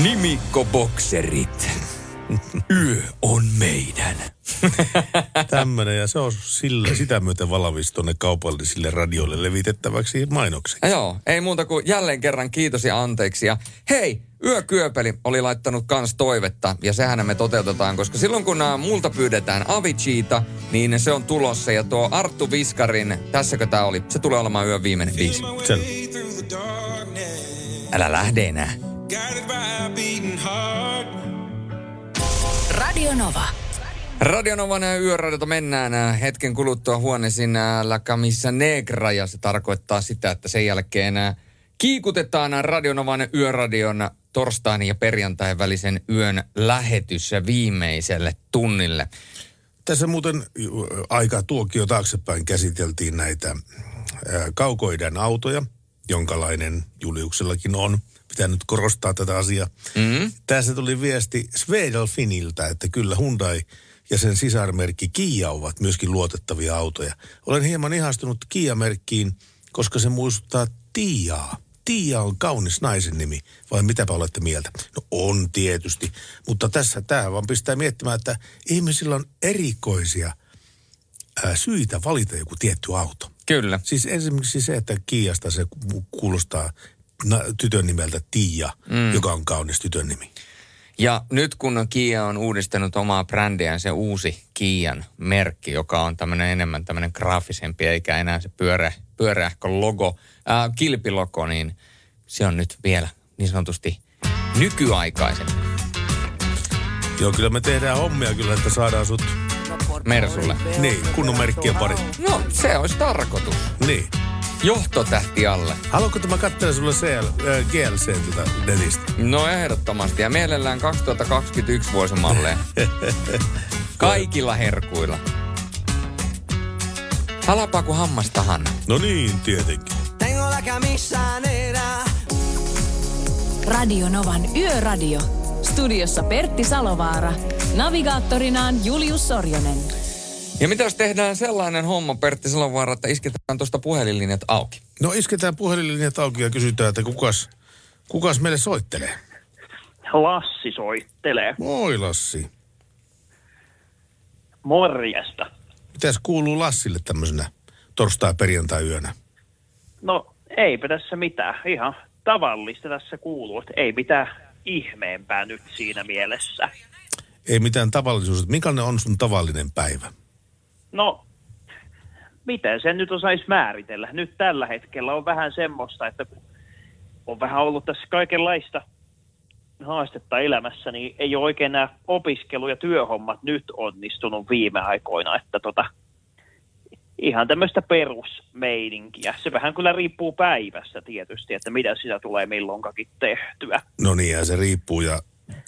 Nimikkobokserit. Yö on meidän. Tämmönen, ja se on sillä, sitä myöten valmis tuonne kaupallisille radioille levitettäväksi mainoksi. Joo, ei muuta kuin jälleen kerran kiitos ja anteeksi. Ja hei, Yökyöpeli oli laittanut kans toivetta ja sehän me toteutetaan, koska silloin kun multa pyydetään Aviciita, niin se on tulossa. Ja tuo Arttu Viskarin, tässäkö tää oli, se tulee olemaan yön viimeinen biisi. Älä lähde enää. Radio Nova. Radionovan yöradiota mennään äh, hetken kuluttua huoneisiin äh, La Camisa Negra ja se tarkoittaa sitä, että sen jälkeen äh, kiikutetaan Radionovan yöradion torstain ja perjantain välisen yön lähetys viimeiselle tunnille. Tässä muuten aika tuokio taaksepäin käsiteltiin näitä ää, kaukoidän autoja, jonkalainen Juliuksellakin on. Pitää nyt korostaa tätä asiaa. Mm-hmm. Tässä tuli viesti Swedelfiniltä, että kyllä Hyundai ja sen sisarmerkki Kia ovat myöskin luotettavia autoja. Olen hieman ihastunut Kia-merkkiin, koska se muistuttaa Tiaa. Tiia on kaunis naisen nimi, vai mitäpä olette mieltä? No on tietysti, mutta tässä tämä vaan pistää miettimään, että ihmisillä on erikoisia ää, syitä valita joku tietty auto. Kyllä. Siis esimerkiksi se, että Kiasta se ku- kuulostaa tytön nimeltä Tiia, Mm. joka on kaunis tytön nimi. Ja nyt kun Kia on uudistanut omaa brändiään, se uusi Kian merkki, joka on tämmöinen enemmän tämmöinen graafisempi, eikä enää se pyöreä, pyöreähkö logo, ää, kilpilogo, niin se on nyt vielä niin sanotusti nykyaikaisempi. Joo, kyllä me tehdään hommia kyllä, että saadaan sut... Mersulle. Niin, kunnon merkkiä pari. No, se olisi tarkoitus. Niin. Johtotähti alle. Haluatko tämä katsella sulle CL, äh, GLC tuota netistä? No ehdottomasti. Ja mielellään 2021 vuosimalleja. [LAUGHS] Kaikilla herkuilla. Halapaa kuin hammasta Hanna. No niin, tietenkin. Tengo la camisa negra. Radio Novan Yöradio. Studiossa Pertti Salovaara. Navigaattorinaan Julius Sorjonen. Ja mitä jos tehdään sellainen homma, Pertti Salovaara, että isketään tuosta puhelinlinjat auki? No isketään puhelinlinjat auki ja kysytään, että kukas, kukas meille soittelee? Lassi soittelee. Moi Lassi. Morjesta. Mitäs kuuluu Lassille tämmöisenä torstai-perjantai-yönä? No eipä tässä mitään. Ihan tavallista tässä kuuluu. Että ei mitään ihmeempää nyt siinä mielessä. Ei mitään tavallisuus. Minkälainen on sun tavallinen päivä? No, miten sen nyt osaisi määritellä? Nyt tällä hetkellä on vähän semmoista, että kun on vähän ollut tässä kaikenlaista haastetta elämässä, niin ei ole oikein nämä opiskelu- ja työhommat nyt onnistunut viime aikoina, että tota, ihan tämmöistä perusmeininkiä. Se vähän kyllä riippuu päivästä tietysti, että mitä sitä tulee milloinkakin tehtyä. No niin, ja se riippuu. Ja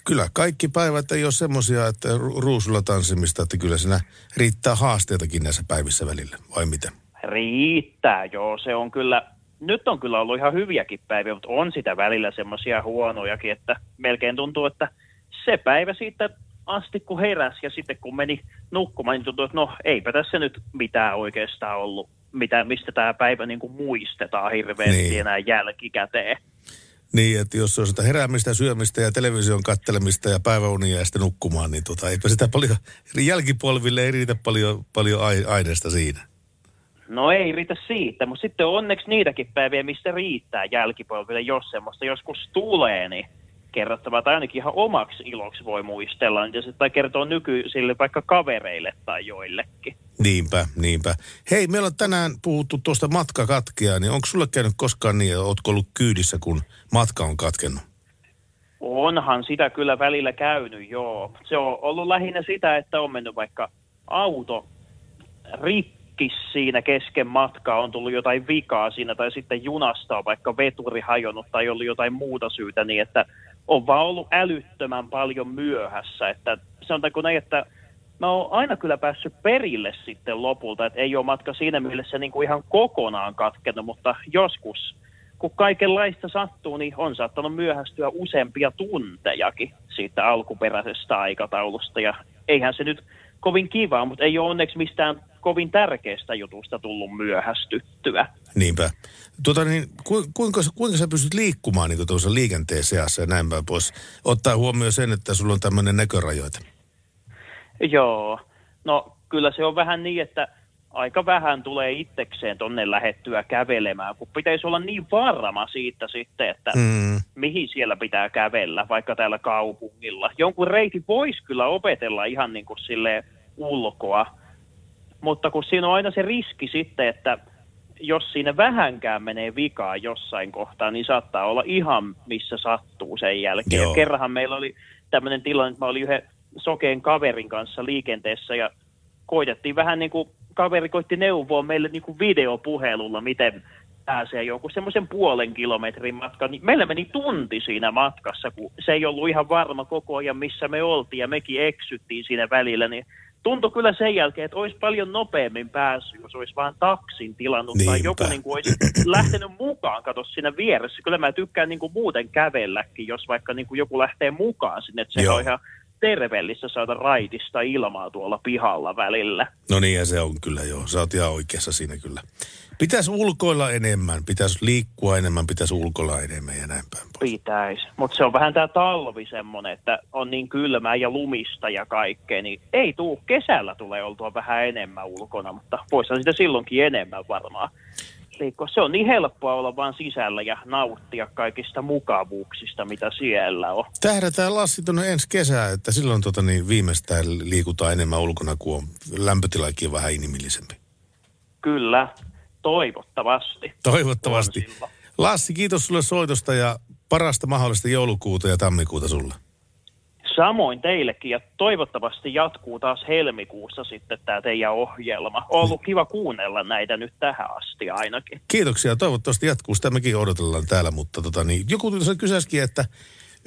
kyllä kaikki päivät ei ole semmoisia, että ru- ruusulla tanssimista, että kyllä siinä riittää haasteitakin näissä päivissä välillä, vai miten? Riittää, joo. Se on kyllä, nyt on kyllä ollut ihan hyviäkin päiviä, mutta on sitä välillä semmoisia huonojakin, että melkein tuntuu, että se päivä siitä asti kun heräsi ja sitten kun meni nukkumaan, niin tuntuu, että no eipä tässä nyt mitään oikeastaan ollut, mitään, mistä tämä päivä niin kuin muistetaan hirveästi niin. enää jälkikäteen. Niin, että jos se on sitä heräämistä, syömistä ja television kattelemista ja päiväunia ja sitten nukkumaan, niin tota, eipä sitä paljon, jälkipolville ei riitä paljon, paljon ai- aineesta siinä. No ei riitä siitä, mutta sitten on onneksi niitäkin päiviä, mistä riittää jälkipolville, jos semmoista joskus tulee, niin kerrottavaa tai ainakin ihan omaksi iloksi voi muistella, niin se tai kertoo nykyisille vaikka kavereille tai joillekin. Niinpä, niinpä. Hei, meillä on tänään puhuttu tuosta matkakatkeaa, niin onko sulle käynyt koskaan niin, että ootko ollut kyydissä, kun matka on katkennut? Onhan sitä kyllä välillä käynyt, joo. Se on ollut lähinnä sitä, että on mennyt vaikka auto rikki siinä kesken matkaa, on tullut jotain vikaa siinä, tai sitten junasta on vaikka veturi hajonnut tai ollut jotain muuta syytä, niin että on vaan ollut älyttömän paljon myöhässä. Että sanotaanko näin, että mä oon aina kyllä päässyt perille sitten lopulta, että ei ole matka siinä mielessä niin kuin ihan kokonaan katkennut, mutta joskus kun kaikenlaista sattuu, niin on saattanut myöhästyä useampia tuntejakin siitä alkuperäisestä aikataulusta. Ja eihän se nyt kovin kiva, mutta ei ole onneksi mistään kovin tärkeästä jutusta tullut myöhästyttyä. Niinpä. Tuota, niin, ku, kuinka, kuinka sä pystyt liikkumaan niin tuossa liikenteen seassa ja näin päin pois? Ottaa huomioon sen, että sulla on tämmöinen näkörajoite. Joo, no kyllä se on vähän niin, että aika vähän tulee itsekseen tonne lähettyä kävelemään, kun pitäisi olla niin varma siitä sitten, että mm. mihin siellä pitää kävellä, vaikka täällä kaupungilla. Jonkun reitin voisi kyllä opetella ihan niin kuin silleen ulkoa, mutta kun siinä on aina se riski sitten, että jos siinä vähänkään menee vikaa jossain kohtaa, niin saattaa olla ihan missä sattuu sen jälkeen. Ja kerranhan meillä oli tämmöinen tilanne, että mä olin yhden sokeen kaverin kanssa liikenteessä ja koitettiin vähän niin kuin, kaveri koitti neuvoa meille niin kuin videopuhelulla, miten pääsee jonkun semmoisen puolen kilometrin matkan. Niin meillä meni tunti siinä matkassa, kun se ei ollut ihan varma koko ajan, missä me oltiin ja mekin eksyttiin siinä välillä, niin tuntui kyllä sen jälkeen, että olisi paljon nopeammin päässyt, jos olisi vaan taksin tilannut Niinpä. tai joku niin kuin olisi lähtenyt mukaan, kato siinä vieressä. Kyllä mä tykkään niin kuin muuten kävelläkin, jos vaikka niin kuin joku lähtee mukaan sinne, että se on ihan terveellistä saada raitista ilmaa tuolla pihalla välillä. No niin, ja se on kyllä joo. Sä oot ihan oikeassa siinä kyllä. Pitäisi ulkoilla enemmän, pitäisi liikkua enemmän, pitäisi ulkoilla enemmän ja näin päin. Pitäisi. Mutta se on vähän tämä talvi semmoinen, että on niin kylmää ja lumista ja kaikkea, niin ei tuu. Kesällä tulee oltua vähän enemmän ulkona, mutta voisihan sitä silloinkin enemmän varmaan liikkua. Se on niin helppoa olla vaan sisällä ja nauttia kaikista mukavuuksista, mitä siellä on. Tähdätään Lassi tuonne ensi kesään, että silloin tota, niin viimeistään liikutaan enemmän ulkona, kun on lämpötilakin vähän inhimillisempi. Kyllä, toivottavasti. Toivottavasti. Lassi, kiitos sulle soitosta ja parasta mahdollista joulukuuta ja tammikuuta sulle. Samoin teillekin ja toivottavasti jatkuu taas helmikuussa sitten tämä teidän ohjelma. Ollut kiva kuunnella näitä nyt tähän asti ainakin. Kiitoksia. Toivottavasti jatkuu. Sitä mekin odotellaan täällä, mutta tota, niin, joku kysäskin, että,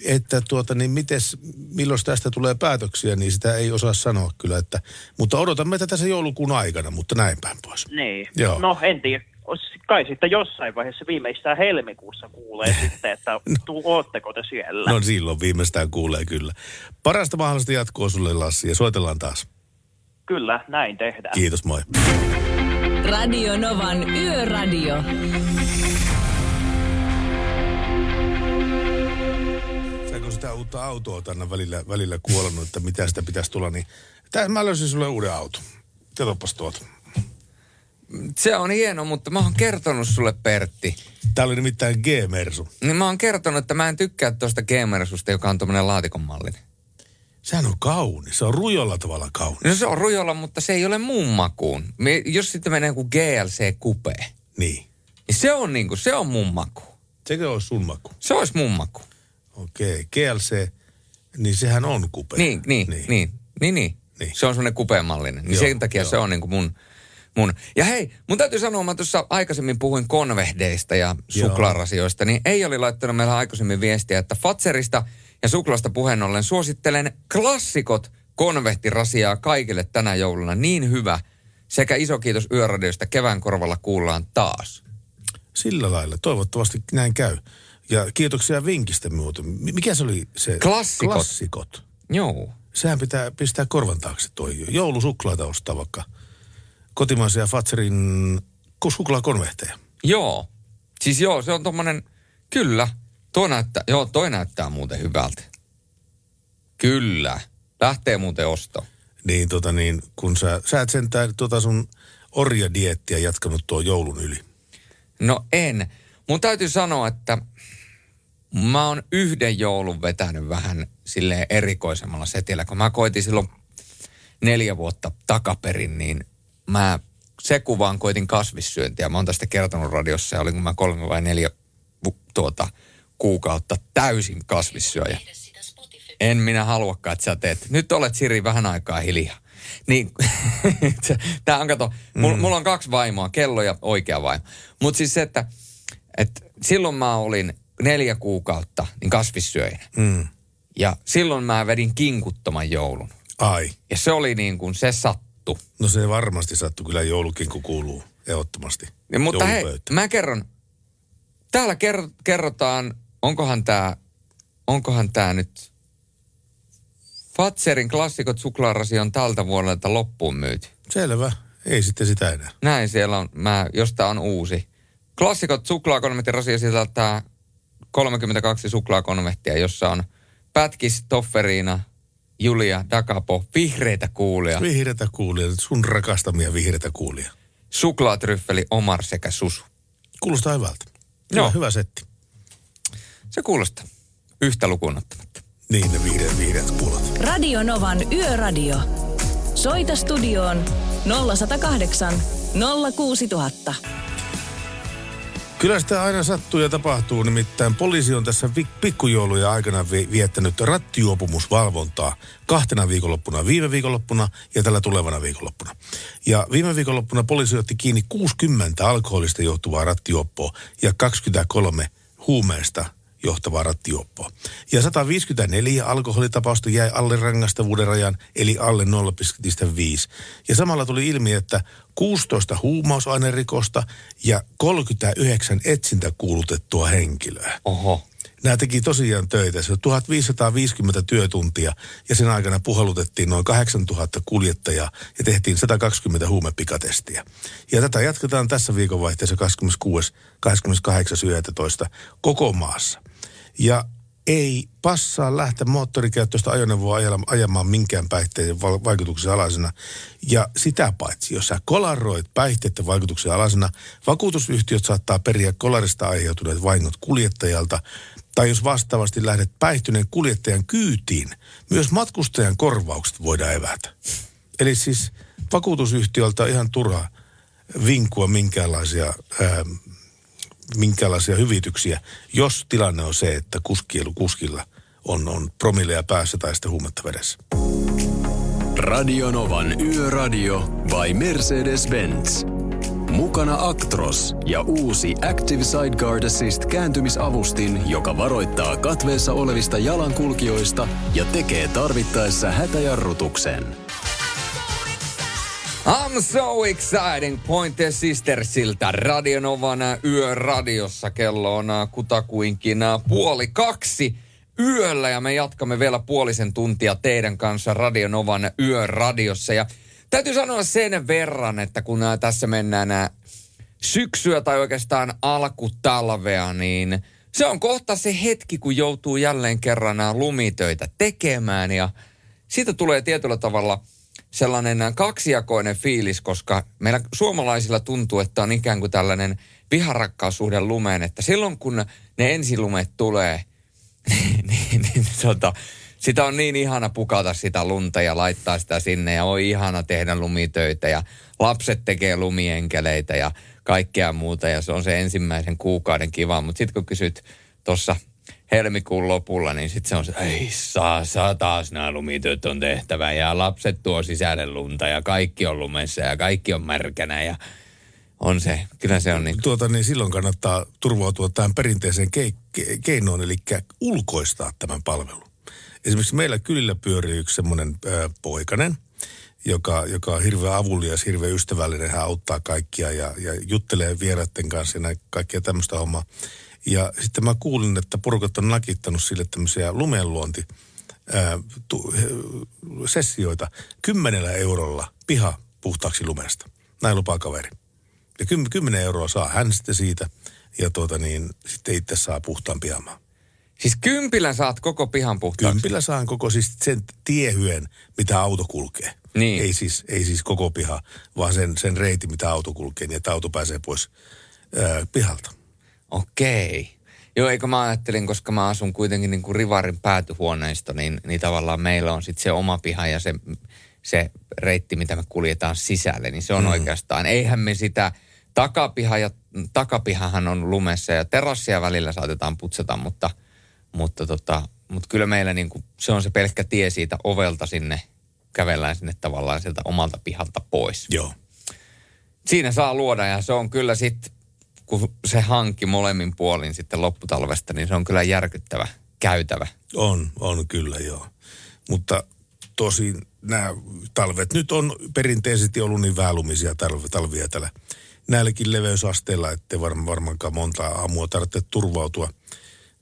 että tuota, niin mites, milloin tästä tulee päätöksiä, niin sitä ei osaa sanoa kyllä. Että, mutta odotamme tätä se joulukuun aikana, mutta näin päin pois. Niin. Joo. No en tiedä. Kai sitten jossain vaiheessa viimeistään helmikuussa kuulee [LAUGHS] sitten, että tu- ootteko te siellä. No silloin viimeistään kuulee kyllä. Parasta mahdollista jatkoa sulle Lassi ja soitellaan taas. Kyllä, näin tehdään. Kiitos, moi. Radio Novan Yöradio. Kun sitä uutta autoa tänne välillä, välillä kuolannut, että mitä sitä pitäisi tulla, niin tää, mä löysin sulle uuden auton. Katsopas tuota. Se on hieno, mutta mä oon kertonut sulle, Pertti. Tää oli nimittäin G-Mersu. Niin mä oon kertonut, että mä en tykkää tuosta G-Mersusta, joka on tommonen laatikon mallinen. Sehän on kaunis. Se on rujolla tavalla kaunis. No se on rujolla, mutta se ei ole mun makuun. Me, jos sitten menee kuin GLC Coupe. Niin. Niin se on niinku, se on mun maku. Sekö olisi sun maku? Se olisi mun maku. Okei. GLC, niin sehän on kupe. Niin, niin, niin, niin, niin. niin. niin. Se on semmoinen kupemallinen. Niin Joo, sen takia joo. se on niinku mun, mun. Ja hei, mun täytyy sanoa, mä tuossa aikaisemmin puhuin konvehdeista ja suklaarasioista, niin ei oli laittanut meillä aikaisemmin viestiä, että Fatserista ja suklaasta puheen ollen suosittelen klassikot konvehtirasiaa kaikille tänä jouluna. Niin hyvä. Sekä iso kiitos Yöradiosta kevään korvalla kuullaan taas. Sillä lailla. Toivottavasti näin käy. Ja kiitoksia vinkistä muuten. Mi- Mikä se oli se? Klassikot. Klassikot. Joo. Sehän pitää pistää korvan taakse toi. Joulusuklaata ostaa vaikka. Kotimaisia Fatserin suklaakonvehteja. Joo. Siis joo, se on tommonen, kyllä. Tuo näyttää, joo, toi näyttää muuten hyvältä. Kyllä. Lähtee muuten osto. Niin tota niin, kun sä, sä et sentään tota sun orjadiettiä jatkanut tuo joulun yli. No en. Mun täytyy sanoa, että mä oon yhden joulun vetänyt vähän silleen erikoisemmalla setillä. Kun mä koitin silloin neljä vuotta takaperin, niin mä se kuvaan koitin kasvissyöntiä. Mä oon tästä kertonut radiossa ja olin kun mä kolme vai neljä tuota, kuukautta täysin kasvissyöjä. En minä haluakaan, että sä teet. Nyt olet Siri vähän aikaa hiljaa. Niin, [LAUGHS] tää on kato, mulla, Mm. mulla on kaksi vaimoa, kello ja oikea vaimo. Mutta siis se, että, että silloin mä olin neljä kuukautta niin kasvissyöjänä. Mm. Ja silloin mä vedin kinkuttoman joulun. Ai. Ja se oli niin kuin, se sattu. No se varmasti sattui kyllä joulukin, kun kuuluu ehdottomasti. Ja, mutta hei, mä kerron. Täällä ker- kerrotaan, onkohan tää, onkohan tää nyt Fatserin klassikot suklaarasi on tältä vuodelta loppuun myyty. Selvä. Ei sitten sitä enää. Näin siellä on, mä, jos tää on uusi. Klassikot suklaakonvehtirasia sisältää 32 suklaakonvehtia, jossa on Pätkis, Tofferiina, Julia, Dakapo, vihreitä kuulia, Vihreitä kuulia, sun rakastamia vihreitä kuulia. suklaatryffeli, Omar sekä Susu. Kuulostaa hyvältä. Hyvä, Joo. hyvä setti. Se kuulostaa. Yhtä lukuun ottamatta. Niin ne vihreät, vihreät kuulat. Radio Novan Yöradio. Soita studioon 0108 06000. Kyllä sitä aina sattuu ja tapahtuu, nimittäin poliisi on tässä pikkujouluja aikana vi- viettänyt rattijuopumusvalvontaa kahtena viikonloppuna, viime viikonloppuna ja tällä tulevana viikonloppuna. Ja viime viikonloppuna poliisi otti kiinni 60 alkoholista johtuvaa rattijuoppoa ja 23 huumeesta johtavaa rattijuoppoa. Ja 154 alkoholitapausta jäi alle rangaistavuuden rajan, eli alle 0,5. Ja samalla tuli ilmi, että 16 huumausainerikosta ja 39 etsintä kuulutettua henkilöä. Oho. Nämä teki tosiaan töitä. Se on 1550 työtuntia ja sen aikana puhelutettiin noin 8000 kuljettajaa ja tehtiin 120 huumepikatestiä. Ja tätä jatketaan tässä viikonvaihteessa 26. 28. 11. koko maassa. Ja ei passaa lähteä moottorikäyttöistä ajoneuvoa ajamaan minkään päihteiden vaikutuksen alasena. Ja sitä paitsi, jos sä kolaroit päihteiden vaikutuksen alasena, vakuutusyhtiöt saattaa periä kolarista aiheutuneet vahingot kuljettajalta. Tai jos vastaavasti lähdet päihtyneen kuljettajan kyytiin, myös matkustajan korvaukset voidaan evätä. Eli siis vakuutusyhtiöltä on ihan turha vinkua minkäänlaisia ää, minkälaisia hyvityksiä, jos tilanne on se, että kuskilla, kuskilla on, on promilleja päässä tai sitten huumetta vedessä. Radionovan Yöradio by Mercedes-Benz. Mukana Actros ja uusi Active Sideguard Assist kääntymisavustin, joka varoittaa katveessa olevista jalankulkijoista ja tekee tarvittaessa hätäjarrutuksen. I'm so exciting Pointer Sistersiltä Radionovana yöradiossa. Kello on äh, kutakuinkin äh, puoli kaksi yöllä ja me jatkamme vielä puolisen tuntia teidän kanssa Radionovan yöradiossa. Ja täytyy sanoa sen verran, että kun tässä mennään syksyä tai oikeastaan alkutalvea, niin se on kohta se hetki, kun joutuu jälleen kerran lumitöitä tekemään ja siitä tulee tietyllä tavalla sellainen kaksijakoinen fiilis, koska meillä suomalaisilla tuntuu, että on ikään kuin tällainen viharakkaussuhde lumeen, että silloin kun ne ensilumet tulee [LAUGHS] – niin, niin, niin tota, sitä on niin ihana pukata sitä lunta ja laittaa sitä sinne ja on ihana tehdä lumitöitä ja lapset tekee lumienkeleitä ja kaikkea muuta ja se on se ensimmäisen kuukauden kiva. Mutta sitten kun kysyt tuossa helmikuun lopulla, niin sitten se on se, ei saa, saa taas nämä lumitöt on tehtävä ja lapset tuo sisälle lunta ja kaikki on lumessa ja kaikki on märkänä ja on se, kyllä se on niin. Tuota, niin silloin kannattaa turvautua tähän perinteiseen ke- ke- keinoon, eli ulkoistaa tämän palvelun. Esimerkiksi meillä kylillä pyörii yksi semmoinen äh, poikainen, joka, joka on hirveän avulias, hirveän ystävällinen. Hän auttaa kaikkia ja, ja juttelee vieraiden kanssa ja näin, kaikkia tämmöistä hommaa. Ja sitten mä kuulin, että porukat on nakittanut sille tämmöisiä lumenluonti sessioita kymmenellä eurolla piha puhtaaksi lumesta. Näin lupaa kaveri. Ja 10 euroa saa hän sitten siitä ja tuota niin, sitten itse saa puhtaan pihamaan. Siis kympillä saat koko pihan puhtaaksi? Kympillä saan koko siis sen tiehyen, mitä auto kulkee. Niin. Ei siis, ei siis koko piha, vaan sen, sen reitin, mitä auto kulkee, niin että auto pääsee pois ää, pihalta. Okei. Joo, eikö mä ajattelin, koska mä asun kuitenkin niin kuin Rivarin päätyhuoneisto, niin, niin tavallaan meillä on sitten se oma piha ja se, se reitti, mitä me kuljetaan sisälle, niin se on mm. oikeastaan, eihän me sitä takapiha ja takapihahan on lumessa ja terassia välillä saatetaan putsata, mutta, mutta, tota, mutta kyllä meillä niin kuin, se on se pelkkä tie siitä ovelta sinne, kävellään sinne tavallaan sieltä omalta pihalta pois. Joo. Siinä saa luoda ja se on kyllä sitten, kun se hankki molemmin puolin sitten lopputalvesta, niin se on kyllä järkyttävä käytävä. On, on kyllä joo. Mutta tosin nämä talvet nyt on perinteisesti ollut niin väälumisia talvia täällä näilläkin leveysasteilla, ettei varma, varmaankaan monta aamua tarvitse turvautua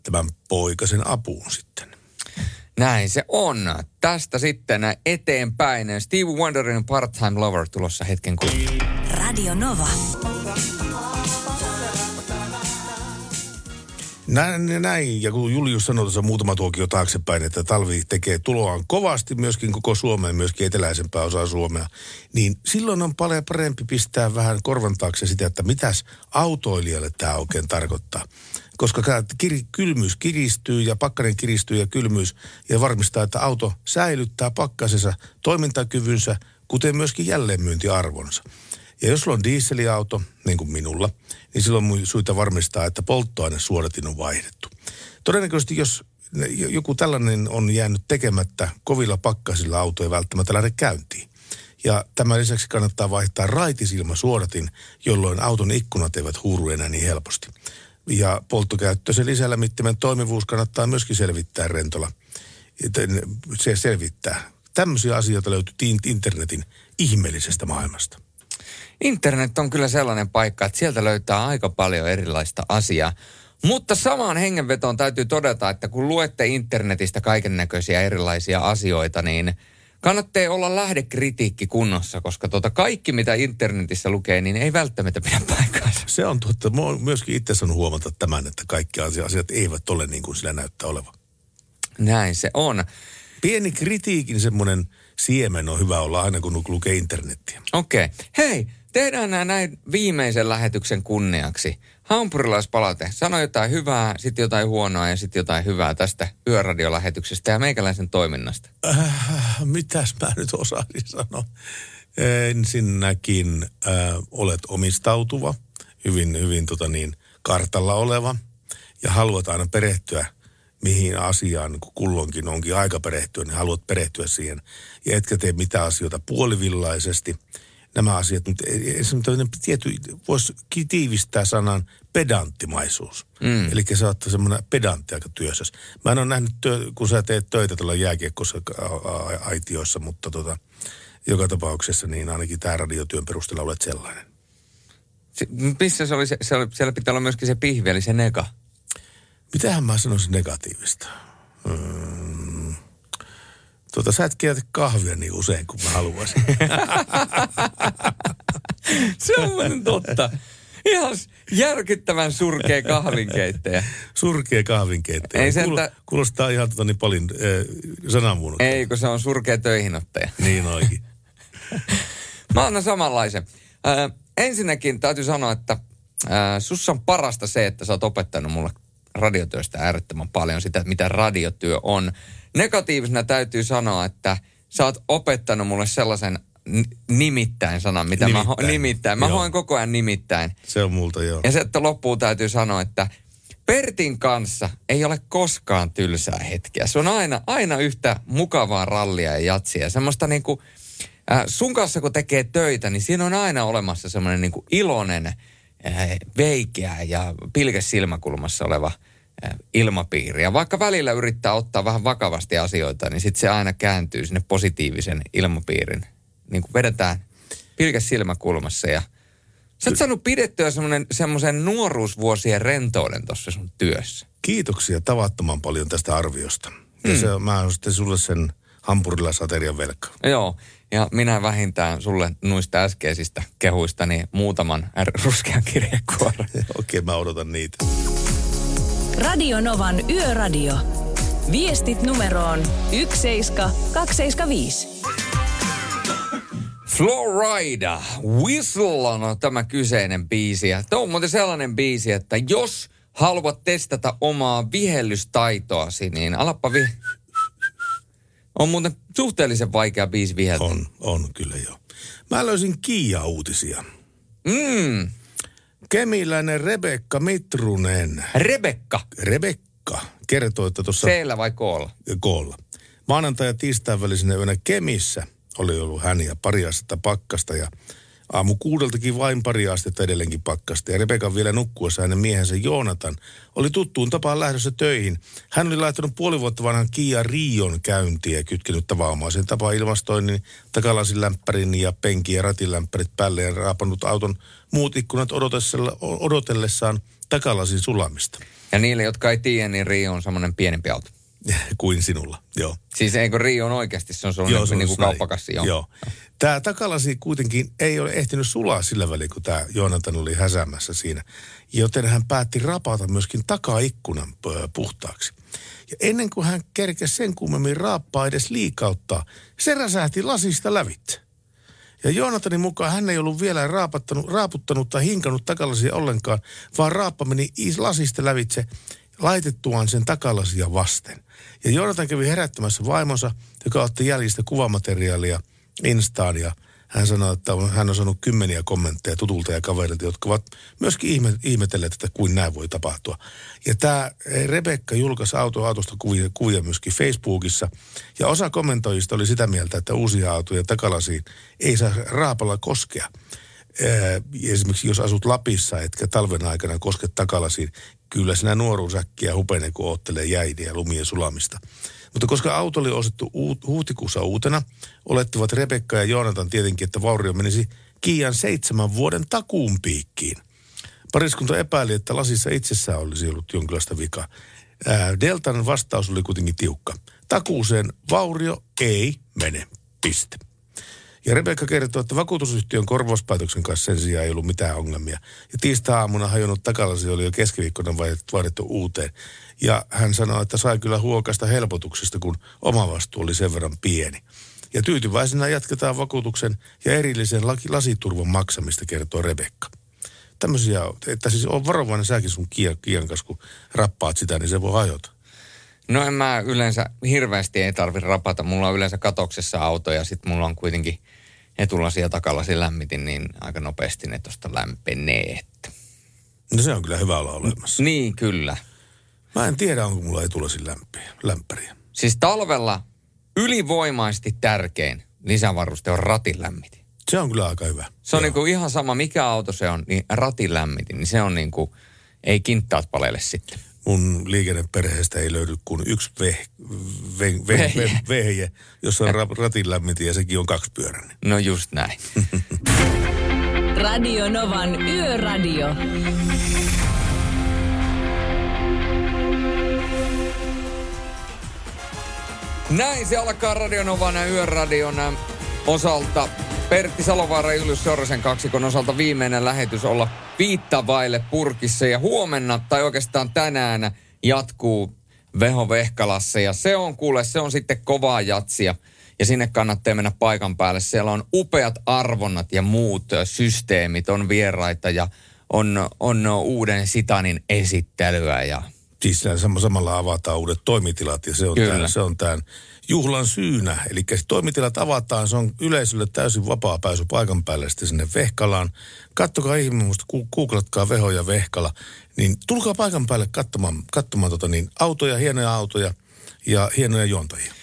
tämän poikasen apuun sitten. Näin se on. Tästä sitten eteenpäin. Steve Wonderin Part-Time Lover tulossa hetken kun. Radio Nova. Näin, näin, ja kun Julius sanoi tuossa muutama tuokio taaksepäin, että talvi tekee tuloaan kovasti myöskin koko Suomeen, myöskin eteläisempää osaa Suomea, niin silloin on paljon parempi pistää vähän korvan taakse sitä, että mitäs autoilijalle tämä oikein tarkoittaa. Koska kir- kylmyys kiristyy ja pakkanen kiristyy ja kylmyys ja varmistaa, että auto säilyttää pakkasensa toimintakyvynsä, kuten myöskin jälleenmyyntiarvonsa. Ja jos sulla on dieseliauto, niin kuin minulla, niin silloin on syytä varmistaa, että polttoainesuodatin on vaihdettu. Todennäköisesti jos joku tällainen on jäänyt tekemättä, kovilla pakkasilla auto ei välttämättä lähde käyntiin. Ja tämän lisäksi kannattaa vaihtaa raitisilmasuodatin, jolloin auton ikkunat eivät huuru enää niin helposti. Ja polttokäyttöisen lisälämmittimen toimivuus kannattaa myöskin selvittää rentolla. Se selvittää. Tämmöisiä asioita löytyy internetin ihmeellisestä maailmasta. Internet on kyllä sellainen paikka, että sieltä löytää aika paljon erilaista asiaa. Mutta samaan hengenvetoon täytyy todeta, että kun luette internetistä kaiken näköisiä erilaisia asioita, niin kannattaa olla lähdekritiikki kunnossa, koska tota kaikki, mitä internetissä lukee, niin ei välttämättä pidä paikkaansa. Se on totta. Mä oon myöskin itse saanut huomata tämän, että kaikki asiat eivät ole niin kuin sillä näyttää olevan. Näin se on. Pieni kritiikin semmoinen siemen on hyvä olla aina, kun lukee internettiä. Okei. Okay. Hei, Tehdään nämä näin viimeisen lähetyksen kunniaksi. Hampurilaispalaute. Sano jotain hyvää, sitten jotain huonoa ja sitten jotain hyvää tästä yöradiolähetyksestä ja meikäläisen toiminnasta. Äh, mitäs mä nyt osaisin sanoa? Ensinnäkin äh, olet omistautuva, hyvin, hyvin tota niin, kartalla oleva ja haluat aina perehtyä mihin asiaan niin kulloinkin onkin aika perehtyä, niin haluat perehtyä siihen. Ja etkä tee mitään asioita puolivillaisesti. Nämä asiat nyt, esimerkiksi tietty, voisi tiivistää sanan pedanttimaisuus. Mm. Eli sä oot semmoinen pedantti aika työssä. Mä en ole nähnyt, työ, kun sä teet töitä tuolla jääkiekkossa aitioissa, mutta tota, joka tapauksessa niin ainakin tämä radiotyön perusteella olet sellainen. Se, missä se oli, se, se oli, siellä pitää olla myöskin se pihvi, eli se nega. Mitähän mä sanoisin negatiivista? Hmm. Tota, sä et käytä kahvia niin usein kuin mä haluaisin. [LAUGHS] se on muuten totta. Ihan järkyttävän surkea kahvinkeittäjä. Surkea kahvinkeittäjä. Ei Kuul- sentä- Kuulostaa ihan tota niin paljon äh, sananmuunnon. Ei, kun se on surkea töihinottaja. Niin oikein. [LAUGHS] Mä annan samanlaisen. Ö, ensinnäkin täytyy sanoa, että ö, sussa on parasta se, että sä oot opettanut mulle radiotyöstä äärettömän paljon sitä, että mitä radiotyö on. Negatiivisena täytyy sanoa, että sä oot opettanut mulle sellaisen nimittäin sanan, mitä mä, ho- Nimittäin. nimittäin. Mä hoin koko ajan nimittäin. Se on multa joo. Ja se, että loppuun täytyy sanoa, että Pertin kanssa ei ole koskaan tylsää hetkeä. Se on aina, aina yhtä mukavaa rallia ja jatsia. Semmoista niinku, äh, sun kanssa kun tekee töitä, niin siinä on aina olemassa semmoinen niinku iloinen, äh, veikeä ja pilkes silmäkulmassa oleva ilmapiiri. Ja vaikka välillä yrittää ottaa vähän vakavasti asioita, niin sitten se aina kääntyy sinne positiivisen ilmapiirin. Niin kuin vedetään pilkes silmäkulmassa ja Sä oot saanut pidettyä semmoisen nuoruusvuosien rentouden tuossa sun työssä. Kiitoksia tavattoman paljon tästä arviosta. Ja Mm. se, mä oon sitten sulle sen hampurilasaterian velka. Joo, ja minä vähintään sulle nuista äskeisistä kehuista niin muutaman r- ruskean kirjekuoren. [LAUGHS] Okei, mä odotan niitä. Radio Novan Yöradio. Viestit numeroon 17275. Florida, Whistle on tämä kyseinen biisi. Ja Tämä on muuten sellainen biisi, että jos haluat testata omaa vihellystaitoasi, niin alappa vi... On muuten suhteellisen vaikea biisi viheltää. On, on kyllä joo. Mä löysin Kia-uutisia. Mm. Kemiläinen Rebekka Mitrunen. Rebekka. Rebekka kertoo, että tuossa... Seellä vai koolla? Koolla. Maanantai- ja tiistain välisenä yönä Kemissä oli ollut hän ja pari pakkasta ja aamu kuudeltakin vain pari astetta edelleenkin pakkasta. Ja Rebekan vielä nukkuessa hänen miehensä Joonatan oli tuttuun tapaan lähdössä töihin. Hän oli laittanut puoli vuotta vanhan Kia Rion käyntiä ja kytkenyt tavanomaisen tapaan ilmastoinnin, takalasin lämpärin ja penki- ja ratilämpärit päälle ja raapannut auton muut ikkunat odotellessa- odotellessaan takalasin sulamista. Ja niille, jotka ei tiedä, niin Rio on semmoinen pienempi auto. [LAUGHS] Kuin sinulla, joo. Siis eikö Rio on oikeasti, se on sellainen se on niin kuin kauppakassi. Joo. joo. Tämä takalasi kuitenkin ei ole ehtinyt sulaa sillä välin, kun tämä Joonatan oli häsämässä siinä. Joten hän päätti rapata myöskin takaikkunan puhtaaksi. Ja ennen kuin hän kerkesi sen kummemmin raappaa edes liikauttaa, se räsähti lasista lävitse. Ja Joonatanin mukaan hän ei ollut vielä raapattanut, raaputtanut tai hinkannut takalasia ollenkaan, vaan raappa meni is- lasista lävitse laitettuaan sen takalasia vasten. Ja Joonatan kävi herättämässä vaimonsa, joka otti jäljistä kuvamateriaalia Instaan ja hän sanoi, että hän on saanut kymmeniä kommentteja tutulta ja kaverilta, jotka ovat myöskin ihme, ihmetelleet, että kuin näin voi tapahtua. Ja tämä Rebekka julkaisi auto autosta kuvia, kuvia myöskin Facebookissa. Ja osa kommentoijista oli sitä mieltä, että uusia autoja takalasiin ei saa raapalla koskea. Ää, Esimerkiksi jos asut Lapissa, etkä talven aikana koske takalasiin, kyllä sinä nuoruusäkkiä hupenee, kun oottelee jäiden ja lumien sulamista. Mutta koska auto oli ostettu uut, huhtikuussa uutena, olettivat Rebekka ja Joonatan tietenkin, että vaurio menisi Kiian seitsemän vuoden takuun piikkiin. Pariskunta epäili, että lasissa itsessään olisi ollut jonkinlaista vikaa. Deltan vastaus oli kuitenkin tiukka. Takuuseen vaurio ei mene. Piste. Ja Rebekka kertoo, että vakuutusyhtiön korvauspäätöksen kanssa sen sijaan ei ollut mitään ongelmia. Ja tiistai-aamuna hajonnut takalasi oli jo keskiviikkona vaihdettu uuteen. Ja hän sanoi, että sai kyllä huokasta helpotuksesta, kun oma vastuu oli sen verran pieni. Ja tyytyväisenä jatketaan vakuutuksen ja erillisen laki, lasiturvan maksamista, kertoo Rebekka. Tämmöisiä, että siis on varovainen säkin sun kian kanssa, kun rappaat sitä, niin se voi hajota. No en mä yleensä hirveästi ei tarvi rapata. Mulla on yleensä katoksessa auto ja sitten mulla on kuitenkin etulasi ja takalasi lämmitin, niin aika nopeasti ne tosta lämpenee. Että. No se on kyllä hyvä olla olemassa. Niin, kyllä. Mä en tiedä, onko mulla etulasi lämpiä, lämpäriä. Siis talvella ylivoimaisesti tärkein lisävaruste on ratin lämmitin. Se on kyllä aika hyvä. Se on niinku ihan sama, mikä auto se on, niin ratin lämmitin, niin se on niinku, ei kinttaat palele sitten. Mun liikenneperheestä ei löydy kuin yksi veh, ve, ve, ve, Vehje. vehje, jossa on ra- ratin ja sekin on kaksipyöräinen. No just näin. [LAUGHS] Radio Novan Yöradio. Näin se alkaa Radionovana Yöradion osalta. Pertti Salovaara ja Julius Sorsen kaksikon osalta viimeinen lähetys olla viittavaille purkissa. Ja huomenna, tai oikeastaan tänään, jatkuu Veho Vehkalassa. Ja se on kuule, se on sitten kovaa jatsia. Ja sinne kannattaa mennä paikan päälle. Siellä on upeat arvonnat ja muut systeemit, on vieraita ja on, on uuden Sitanin esittelyä ja Siis samalla avataan uudet toimitilat ja se on, Kyllä. tämän, se on tämän juhlan syynä. Eli toimitilat avataan, se on yleisölle täysin vapaa pääsy paikan päälle sitten sinne Vehkalaan. Kattokaa ihminen, musta ku- googlatkaa Veho ja Vehkala, niin tulkaa paikan päälle katsomaan, katsomaan tota niin, autoja, hienoja autoja ja hienoja juontajia.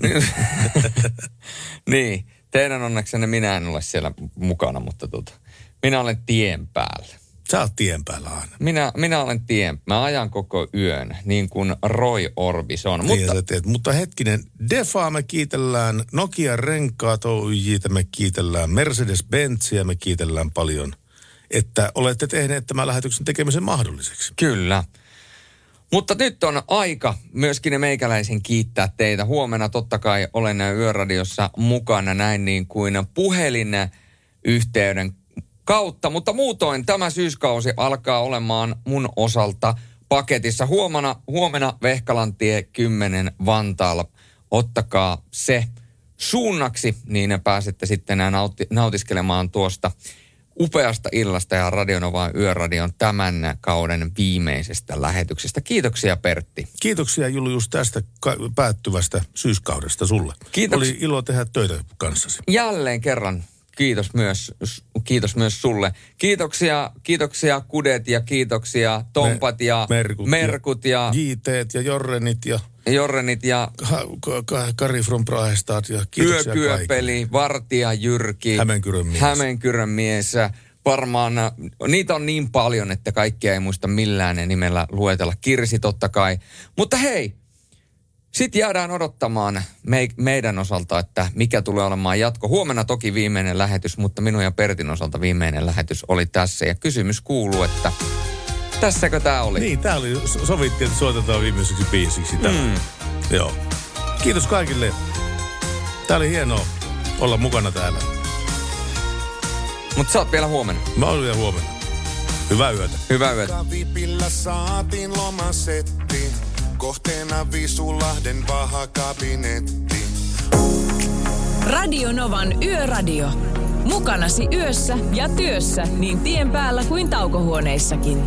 [LAUGHS] niin, teidän onneksenne minä en ole siellä mukana, mutta tota, minä olen tien päällä. Sä oot tien päällä aina. Minä, minä olen tien, mä ajan koko yön, niin kuin Roy Orbison. Niin Mutta sä teet. Mutta hetkinen, Defaa me kiitellään, Nokia Renkaat Oyjitä me kiitellään, Mercedes-Benzia me kiitellään paljon, että olette tehneet tämän lähetyksen tekemisen mahdolliseksi. Kyllä. Mutta nyt on aika myöskin meikäläisen kiittää teitä. Huomenna totta kai olen Yöradiossa mukana näin niin kuin puhelinyhteyden kautta. Mutta muutoin tämä syyskausi alkaa olemaan mun osalta paketissa. Huomenna, huomenna Vehkalantie 10 Vantaalla. Ottakaa se suunnaksi, niin pääsette sitten nää nauti, nautiskelemaan tuosta upeasta illasta ja Radionovaan Yöradion tämän kauden viimeisestä lähetyksestä. Kiitoksia Pertti. Kiitoksia Julius tästä ka- päättyvästä syyskaudesta sulle. Kiitoksia. Oli ilo tehdä töitä kanssasi. Jälleen kerran kiitos myös, kiitos myös sulle. Kiitoksia, kiitoksia Kudet ja kiitoksia Tompat ja Merkut, Merkut ja, JT ja Jorrenit ja Jorrenit ja Ka- Ka- Ka- Kari from Prahestad ja kiitoksia. Yökyöpeli, Vartija Jyrki, Hämeenkyrön mies. Hämeenkyrön mies. Varmaan äh, niitä on niin paljon, että kaikkia ei muista millään nimellä luetella. Kirsi totta kai. Mutta hei, sitten jäädään odottamaan me, meidän osalta, että mikä tulee olemaan jatko. Huomenna toki viimeinen lähetys, mutta minun ja Pertin osalta viimeinen lähetys oli tässä. Ja kysymys kuuluu, että tässäkö tämä oli? Niin, tää oli, so- sovittiin, että soitetaan viimeiseksi biisiksi tämä. Mm. Joo. Kiitos kaikille. Tää oli hienoa olla mukana täällä. Mutta sä oot vielä huomenna. Mä olen vielä huomenna. Hyvää yötä. Hyvää yötä. Kavipillä saatiin lomasetti. Kohteena Visulahden vahakabinetti. Radio Novan Yöradio. Mukanasi yössä ja työssä niin tien päällä kuin taukohuoneissakin.